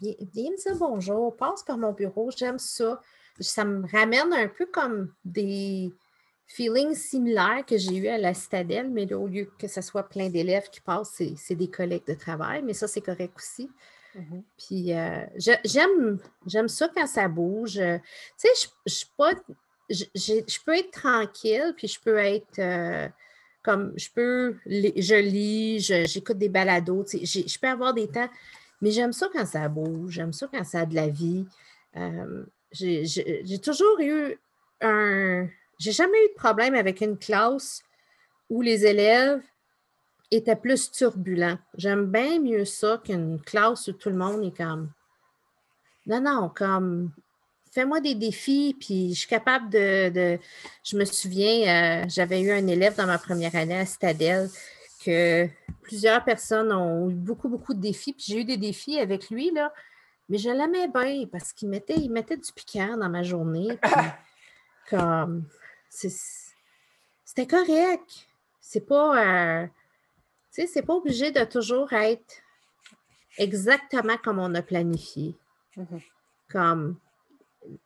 [SPEAKER 1] viens, viens me dire bonjour, passe par mon bureau, j'aime ça. Ça me ramène un peu comme des feelings similaires que j'ai eu à la citadelle, mais là, au lieu que ce soit plein d'élèves qui passent, c'est, des collègues de travail, mais ça, c'est correct aussi.
[SPEAKER 3] Mhm.
[SPEAKER 1] Puis euh, j'aime, j'aime ça quand ça bouge. Euh, Tu sais, je, je suis pas. Je, j'ai- je peux être tranquille, puis je peux être euh, comme je peux. Je lis, j'écoute des balados, tu sais, je peux avoir des temps, mais j'aime ça quand ça bouge, j'aime ça quand ça a de la vie. Euh, j'ai toujours eu un. J'ai jamais eu de problème avec une classe où les élèves étaient plus turbulents. J'aime bien mieux ça qu'une classe où tout le monde est comme. Non, non, comme. Fais-moi des défis, puis je suis capable de. de- Je me souviens, euh, j'avais eu un élève dans ma première année à Citadelle que plusieurs personnes ont eu beaucoup, beaucoup de défis, puis j'ai eu des défis avec lui, là. Mais je l'aimais bien parce qu'il mettait, il mettait du piquant dans ma journée. puis comme. C'est- C'était correct. C'est pas. euh, tu sais, c'est pas obligé de toujours être exactement comme on a planifié.
[SPEAKER 3] Mhm.
[SPEAKER 1] Comme,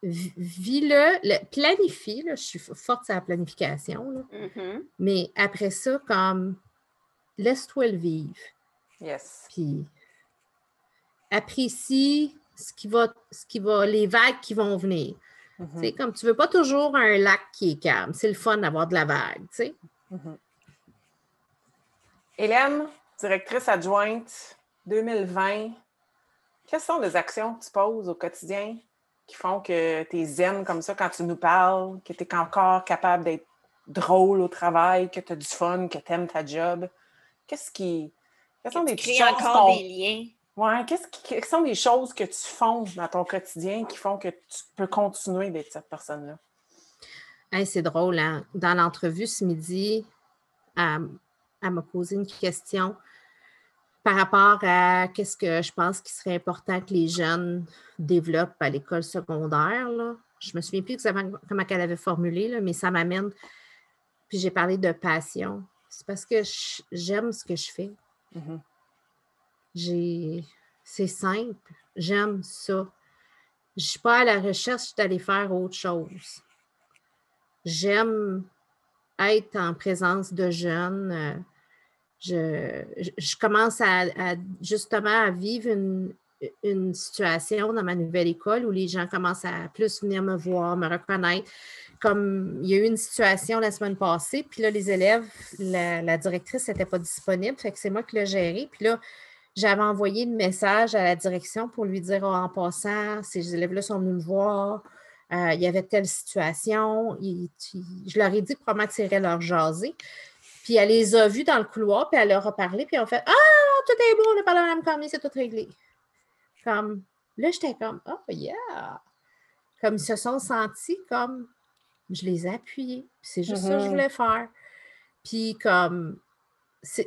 [SPEAKER 1] vi- vis-le, le, planifie, là, je suis forte sur la planification, là,
[SPEAKER 4] Mhm.
[SPEAKER 1] mais après ça, comme, laisse-toi le vivre.
[SPEAKER 3] Yes.
[SPEAKER 1] Puis, apprécie ce qui va, ce qui va, les vagues qui vont venir.
[SPEAKER 3] Mhm.
[SPEAKER 1] Tu sais, comme tu veux pas toujours un lac qui est calme. C'est le fun d'avoir de la vague, tu sais.
[SPEAKER 3] Mhm. Hélène, directrice adjointe 2020, quelles sont les actions que tu poses au quotidien qui font que tu es zen comme ça quand tu nous parles, que tu es encore capable d'être drôle au travail, que tu as du fun, que tu aimes ta job? Qu'est-ce qui. Quelles sont
[SPEAKER 4] Tu
[SPEAKER 3] des petites
[SPEAKER 4] crées
[SPEAKER 3] choses
[SPEAKER 4] encore des liens?
[SPEAKER 3] Ouais, qu'est-ce qui- quelles sont des choses que tu fais dans ton quotidien qui font que tu peux continuer d'être cette personne-là?
[SPEAKER 1] Hey, c'est drôle, hein? Dans l'entrevue ce midi, elle, elle m'a posé une question par rapport à qu'est-ce que je pense qu'il serait important que les jeunes développent à l'école secondaire. Là. Je me souviens plus exactement comment elle avait formulé, là, mais ça m'amène. Puis j'ai parlé de passion. C'est parce que j'aime ce que je fais.
[SPEAKER 3] Mhm.
[SPEAKER 1] C'est simple. J'aime ça. Je ne suis pas à la recherche d'aller faire autre chose. J'aime être en présence de jeunes. Euh, je, commence justement à vivre une, situation dans ma nouvelle école où les gens commencent à plus venir me voir, me reconnaître. Comme il y a eu une situation la semaine passée, puis là, les élèves, la, directrice n'était pas disponible, fait que c'est moi qui l'ai géré. J'avais envoyé le message à la direction pour lui dire oh, en passant, ces élèves-là sont venus me voir, euh, il y avait telle situation. je leur ai dit probablement tirer leur jaser. Puis elle les a vus dans le couloir, puis elle leur a parlé, puis on fait Ah, tout est beau, on a parlé à Mme Cormier, c'est tout réglé. Comme, là, j'étais comme, oh yeah! Comme ils se sont sentis comme, je les ai appuyés. C'est juste ça que je mm-hmm. voulais faire. Puis comme,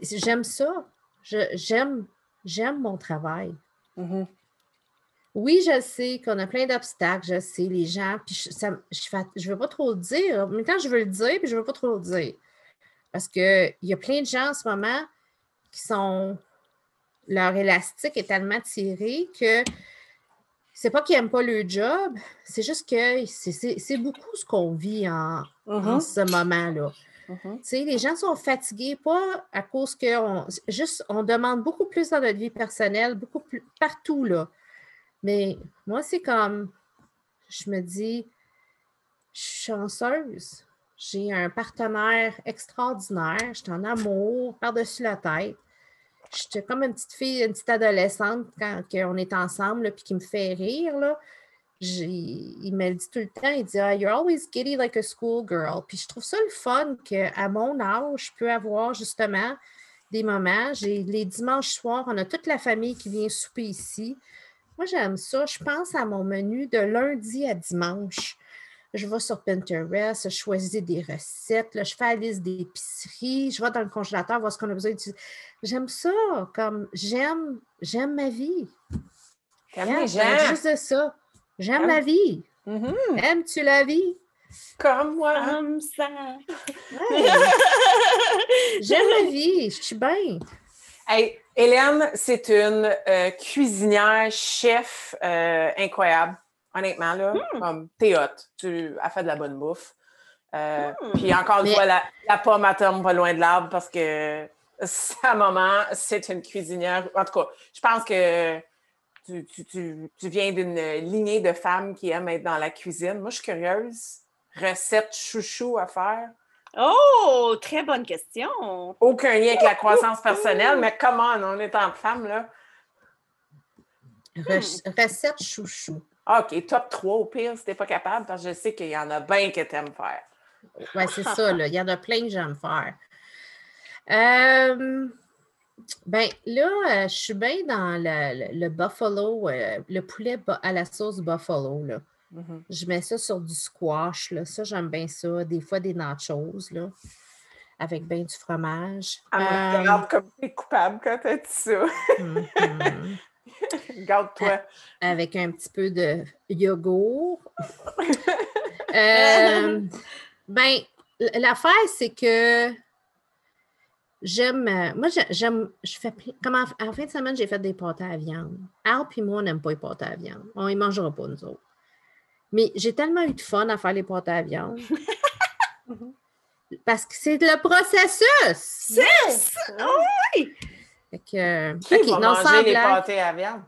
[SPEAKER 1] j'aime ça. J'aime j'aime mon travail. Mm-hmm. Oui, je sais qu'on a plein d'obstacles, je sais, les gens, puis je ne veux pas trop le dire. Mais quand je veux le dire, puis je ne veux pas trop le dire. Parce qu'il y a plein de gens en ce moment qui sont leur élastique est tellement tiré que c'est pas qu'ils n'aiment pas le job, c'est juste que c'est beaucoup ce qu'on vit en, mm-hmm. ce moment-là. Mm-hmm. Les gens sont fatigués, pas à cause que juste on demande beaucoup plus dans notre vie personnelle, beaucoup plus partout là. Mais moi, c'est comme je me dis, je suis chanceuse. J'ai un partenaire extraordinaire, je suis en amour par-dessus la tête j'étais comme une petite fille, une petite adolescente quand on est ensemble, puis qui me fait rire. Là. Il me le dit tout le temps, il dit ah, You're always giddy like a schoolgirl. Puis je trouve ça le fun qu'à mon âge, je peux avoir justement des moments. J'ai les dimanches soirs, on a toute la famille qui vient souper ici. Moi, j'aime ça. Je pense à mon menu de lundi à dimanche je vais sur Pinterest, je choisis des recettes, je fais la liste d'épicerie, je vais dans le congélateur voir ce qu'on a besoin d'utiliser. J'aime ça, comme j'aime, j'aime ma vie.
[SPEAKER 3] J'aime juste
[SPEAKER 1] ça. J'aime la vie. Mm-hmm. Aimes-tu la vie?
[SPEAKER 3] Comme moi.
[SPEAKER 4] Comme ça.
[SPEAKER 1] j'aime la vie, je suis bien.
[SPEAKER 3] Hey, Hélène, c'est une euh, cuisinière, chef euh, incroyable. Honnêtement, là, hmm. comme t'es hot, tu as fait de la bonne bouffe. Euh, hmm. Puis encore une fois, la, la pomme à tombe pas loin de l'arbre parce que sa maman, c'est une cuisinière. En tout cas, je pense que tu, tu, tu, tu viens d'une lignée de femmes qui aiment être dans la cuisine. Moi, je suis curieuse. Recette chouchou à faire?
[SPEAKER 4] Oh, très bonne question.
[SPEAKER 3] Aucun lien avec la croissance personnelle, mais comment on est en femme, là?
[SPEAKER 1] Recette chouchou.
[SPEAKER 3] OK, top 3 au pire, si t'es pas capable, parce que je sais qu'il y en a bien que t'aimes faire.
[SPEAKER 1] Oui, c'est ça, là. Il y en a plein que j'aime faire. Euh, ben là, euh, je suis bien dans le, buffalo, euh, le poulet à la sauce buffalo. Là. Mm-hmm. Je mets ça sur du squash. Là. Ça, j'aime bien ça. Des fois, des nachos là, avec bien du fromage.
[SPEAKER 3] Ah, regarde comme tu es coupable quand tu dit ça. Mm-hmm. Garde-toi.
[SPEAKER 1] Avec un petit peu de yogourt. euh, ben, l'affaire, c'est que j'aime. Euh, moi, j'aime. Je fais. Comme en, fin de semaine, j'ai fait des pâtés à viande. Al et moi, on n'aime pas les pâtés à viande. On ne mangera pas, nous autres. Mais j'ai tellement eu de fun à faire les pâtés à viande. Parce que c'est le processus.
[SPEAKER 4] Yes! Oh, oui!
[SPEAKER 3] Fait que, Qui non, manger les pâtés à viande?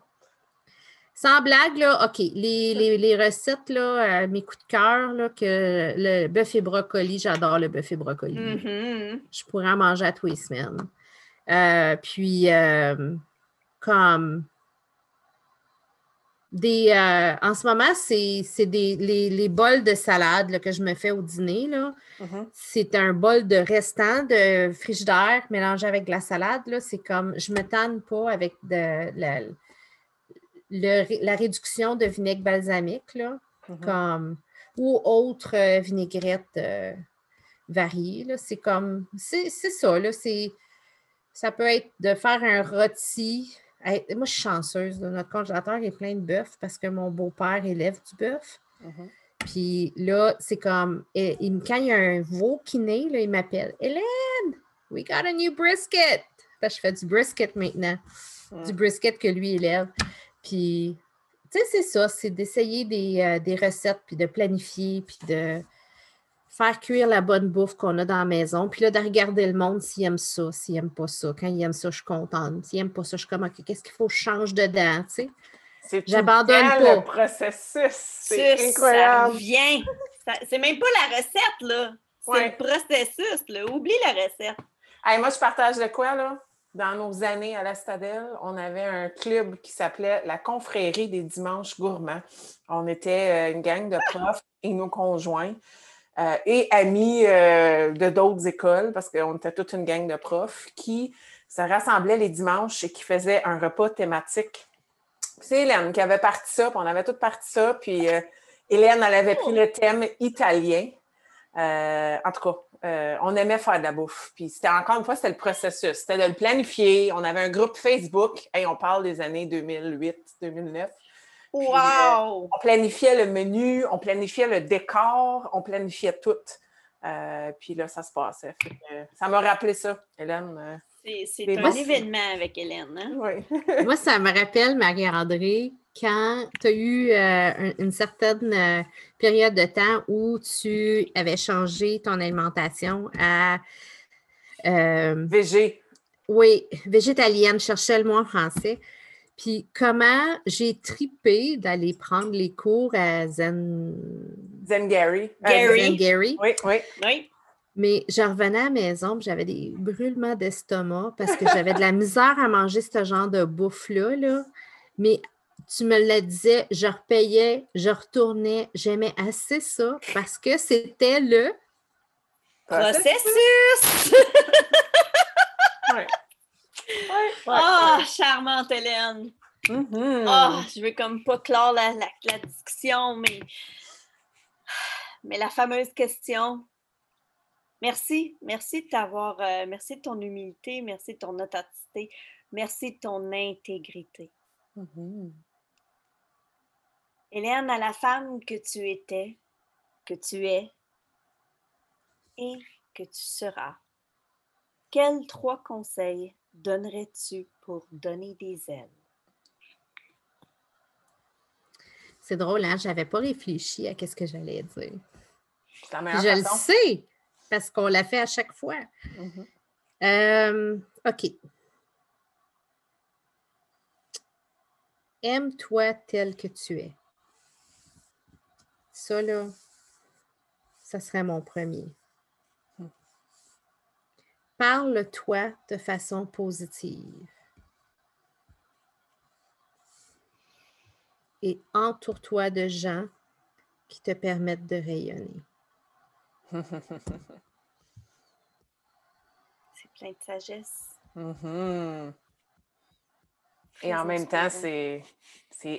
[SPEAKER 1] Sans blague, là, OK, les, les, les recettes, là, mes coups de cœur, là, que le bœuf et brocoli, j'adore le bœuf et brocoli. Mm-hmm. Je pourrais en manger à tous les semaines. Euh, puis, euh, comme des, euh, en ce moment, c'est des les, les, bols de salade que je me fais au dîner. Mm-hmm. C'est un bol de restant de frigidaire mélangé avec de la salade. C'est comme, je ne me tanne pas avec de, la, la réduction de vinaigre balsamique, là, mm-hmm. comme, ou autre euh, vinaigrette euh, variée. C'est comme, c'est ça. Là, ça peut être de faire un rôti moi, je suis chanceuse. Notre congélateur est plein de bœuf parce que mon beau-père élève du bœuf. Mm-hmm. Puis là, c'est comme, il, quand il y a un veau qui naît, là, il m'appelle Hélène, we got a new brisket. Parce que je fais du brisket maintenant. du brisket que lui élève. Puis, tu sais, c'est ça, c'est d'essayer des, euh, des recettes, puis de planifier, puis de faire cuire la bonne bouffe qu'on a dans la maison, puis là, de regarder le monde s'il aime ça, s'il aime pas ça. Quand il aime ça, je suis contente. S'il aime pas ça, je suis comme, OK, qu'est-ce qu'il faut que je change dedans, tu sais?
[SPEAKER 3] C'est
[SPEAKER 1] J'abandonne pas.
[SPEAKER 3] le processus. C'est
[SPEAKER 4] Ça
[SPEAKER 3] incroyable.
[SPEAKER 4] Ça- C'est même pas la recette, là. C'est
[SPEAKER 3] Ouais.
[SPEAKER 4] le processus, là. Oublie la recette.
[SPEAKER 3] Hey, moi, je partage de quoi, là? Dans nos années à la Stadelle, on avait un club qui s'appelait la Confrérie des Dimanches Gourmands. On était euh, une gang de profs et nos conjoints euh, et amis euh, de d'autres écoles, parce qu'on était toute une gang de profs, qui se rassemblaient les dimanches et qui faisaient un repas thématique. C'est Hélène qui avait parti ça, puis on avait toutes parti ça, puis Hélène, elle avait pris le thème italien. En tout cas, euh, on aimait faire de la bouffe. Puis c'était encore une fois, c'était le processus. C'était de le planifier. On avait un groupe Facebook. Hey, on parle des années 2008, 2009.
[SPEAKER 4] Wow!
[SPEAKER 3] On planifiait le menu, on planifiait le décor, on planifiait tout. Euh, puis là, ça se passait. Que, euh, ça m'a rappelé ça, Hélène. euh,
[SPEAKER 4] C'est un
[SPEAKER 3] moi,
[SPEAKER 4] événement avec Hélène. Hein?
[SPEAKER 3] oui.
[SPEAKER 1] Moi, ça me rappelle, Marie-André, quand tu as eu euh, un- une certaine euh, période de temps où tu avais changé ton alimentation à, euh,
[SPEAKER 3] VG.
[SPEAKER 1] oui, végétalienne, cherchais le mot en français. Puis comment j'ai tripé d'aller prendre les cours à Zen,
[SPEAKER 3] Zen Gary. Euh,
[SPEAKER 4] Gary.
[SPEAKER 1] Zen Gary.
[SPEAKER 3] Oui, oui.
[SPEAKER 4] Oui.
[SPEAKER 1] Mais je revenais à la maison, j'avais des brûlements d'estomac parce que j'avais de la misère à manger ce genre de bouffe-là. là. Mais tu me le disais, je repayais, je retournais. J'aimais assez ça parce que c'était le.
[SPEAKER 4] Processus!
[SPEAKER 3] Ouais. Ouais,
[SPEAKER 4] Ah, charmante Hélène!
[SPEAKER 3] Mhm.
[SPEAKER 4] Ah, je veux comme pas clore la, la- la discussion, mais... mais la fameuse question. Merci, merci de t'avoir, euh, merci de ton humilité, merci de ton authenticité, merci de ton intégrité.
[SPEAKER 3] Mhm.
[SPEAKER 4] Hélène, à la femme que tu étais, que tu es et que tu seras, quels trois conseils donnerais-tu pour donner des ailes?
[SPEAKER 1] C'est drôle, hein? Je n'avais pas réfléchi à ce que j'allais dire. Je le sais parce qu'on l'a fait à chaque fois.
[SPEAKER 3] Mhm.
[SPEAKER 1] Euh, OK. Aime-toi tel que tu es. Ça, là, ça serait mon premier. Parle-toi de façon positive. Et entoure-toi de gens qui te permettent de rayonner.
[SPEAKER 4] C'est plein de sagesse.
[SPEAKER 3] Mhm. Et en même temps, c'est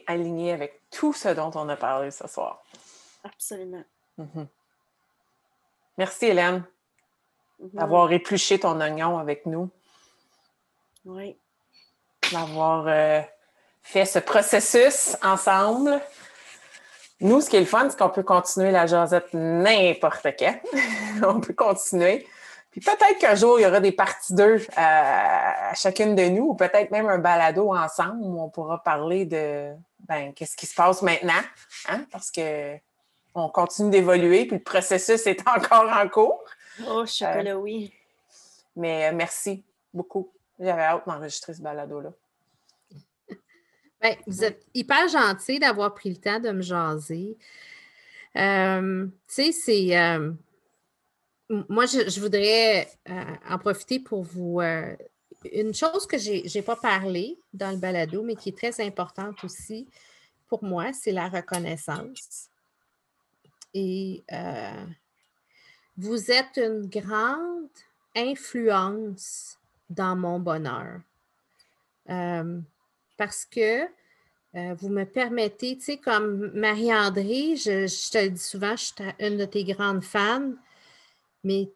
[SPEAKER 3] aligné avec tout ce dont on a parlé ce soir.
[SPEAKER 4] Absolument.
[SPEAKER 3] Mhm. Merci, Hélène,
[SPEAKER 4] Mhm.
[SPEAKER 3] d'avoir épluché ton oignon avec nous,
[SPEAKER 4] Oui.
[SPEAKER 3] d'avoir euh, fait ce processus ensemble. Nous, ce qui est le fun, c'est qu'on peut continuer la jasette n'importe quand. on peut continuer. Puis peut-être qu'un jour, il y aura des parties d'eux à, à chacune de nous, ou peut-être même un balado ensemble où on pourra parler de ben, qu'est-ce qui se passe maintenant, hein? parce que on continue d'évoluer, puis le processus est encore en cours.
[SPEAKER 4] Oh, chocolat, oui.
[SPEAKER 3] Mais euh, merci beaucoup. J'avais hâte d'enregistrer ce balado-là.
[SPEAKER 1] Ben, vous êtes hyper gentil d'avoir pris le temps de me jaser. Euh, tu sais, c'est. euh, moi, je, je voudrais euh, en profiter pour vous. euh, une chose que je n'ai pas parlé dans le balado, mais qui est très importante aussi pour moi, c'est la reconnaissance. Et euh, vous êtes une grande influence dans mon bonheur. Euh, parce que euh, vous me permettez, tu sais, comme Marie-André, je, te le dis souvent, je suis une de tes grandes fans, mais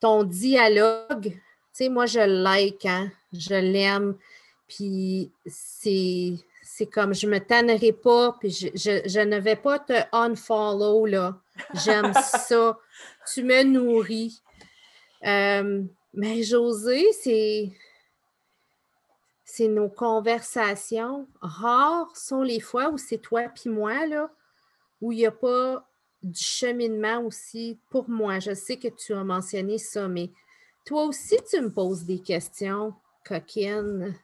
[SPEAKER 1] ton dialogue, tu sais, moi, je like, hein, je l'aime, puis c'est, c'est comme, je me tannerai pas, puis je, je- je ne vais pas te unfollow, là. J'aime ça. Tu me nourris. Euh, mais José, c'est c'est nos conversations. Rares sont les fois où c'est toi puis moi, là, où il n'y a pas du cheminement aussi pour moi. Je sais que tu as mentionné ça, mais toi aussi, tu me poses des questions coquines.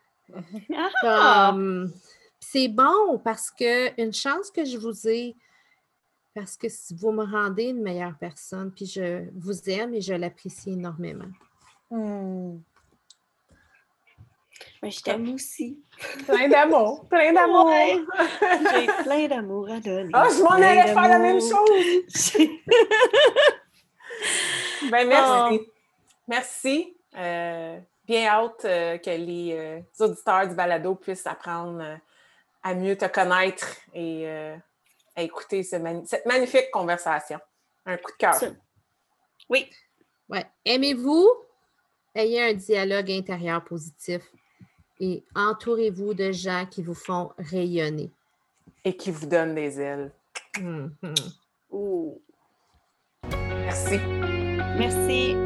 [SPEAKER 4] Ah!
[SPEAKER 1] C'est bon parce que une chance que je vous ai, parce que vous me rendez une meilleure personne, puis je vous aime et je l'apprécie énormément.
[SPEAKER 3] Hmm.
[SPEAKER 4] Mais je t'aime aussi.
[SPEAKER 3] Plein d'amour, plein d'amour.
[SPEAKER 4] Ouais. J'ai plein d'amour à donner.
[SPEAKER 3] Ah, je m'en allais faire la même chose. Ben, merci.
[SPEAKER 4] Oh.
[SPEAKER 3] Merci. Euh, bien hâte euh, que les euh, auditeurs du balado puissent apprendre euh, à mieux te connaître et euh, à écouter ce mani- cette magnifique conversation. Un coup de cœur.
[SPEAKER 4] Oui.
[SPEAKER 1] Ouais. Aimez-vous, ayez un dialogue intérieur positif et entourez-vous de gens qui vous font rayonner.
[SPEAKER 3] Et qui vous donne des ailes.
[SPEAKER 1] Mhm.
[SPEAKER 4] Ouh.
[SPEAKER 3] Merci.
[SPEAKER 4] Merci.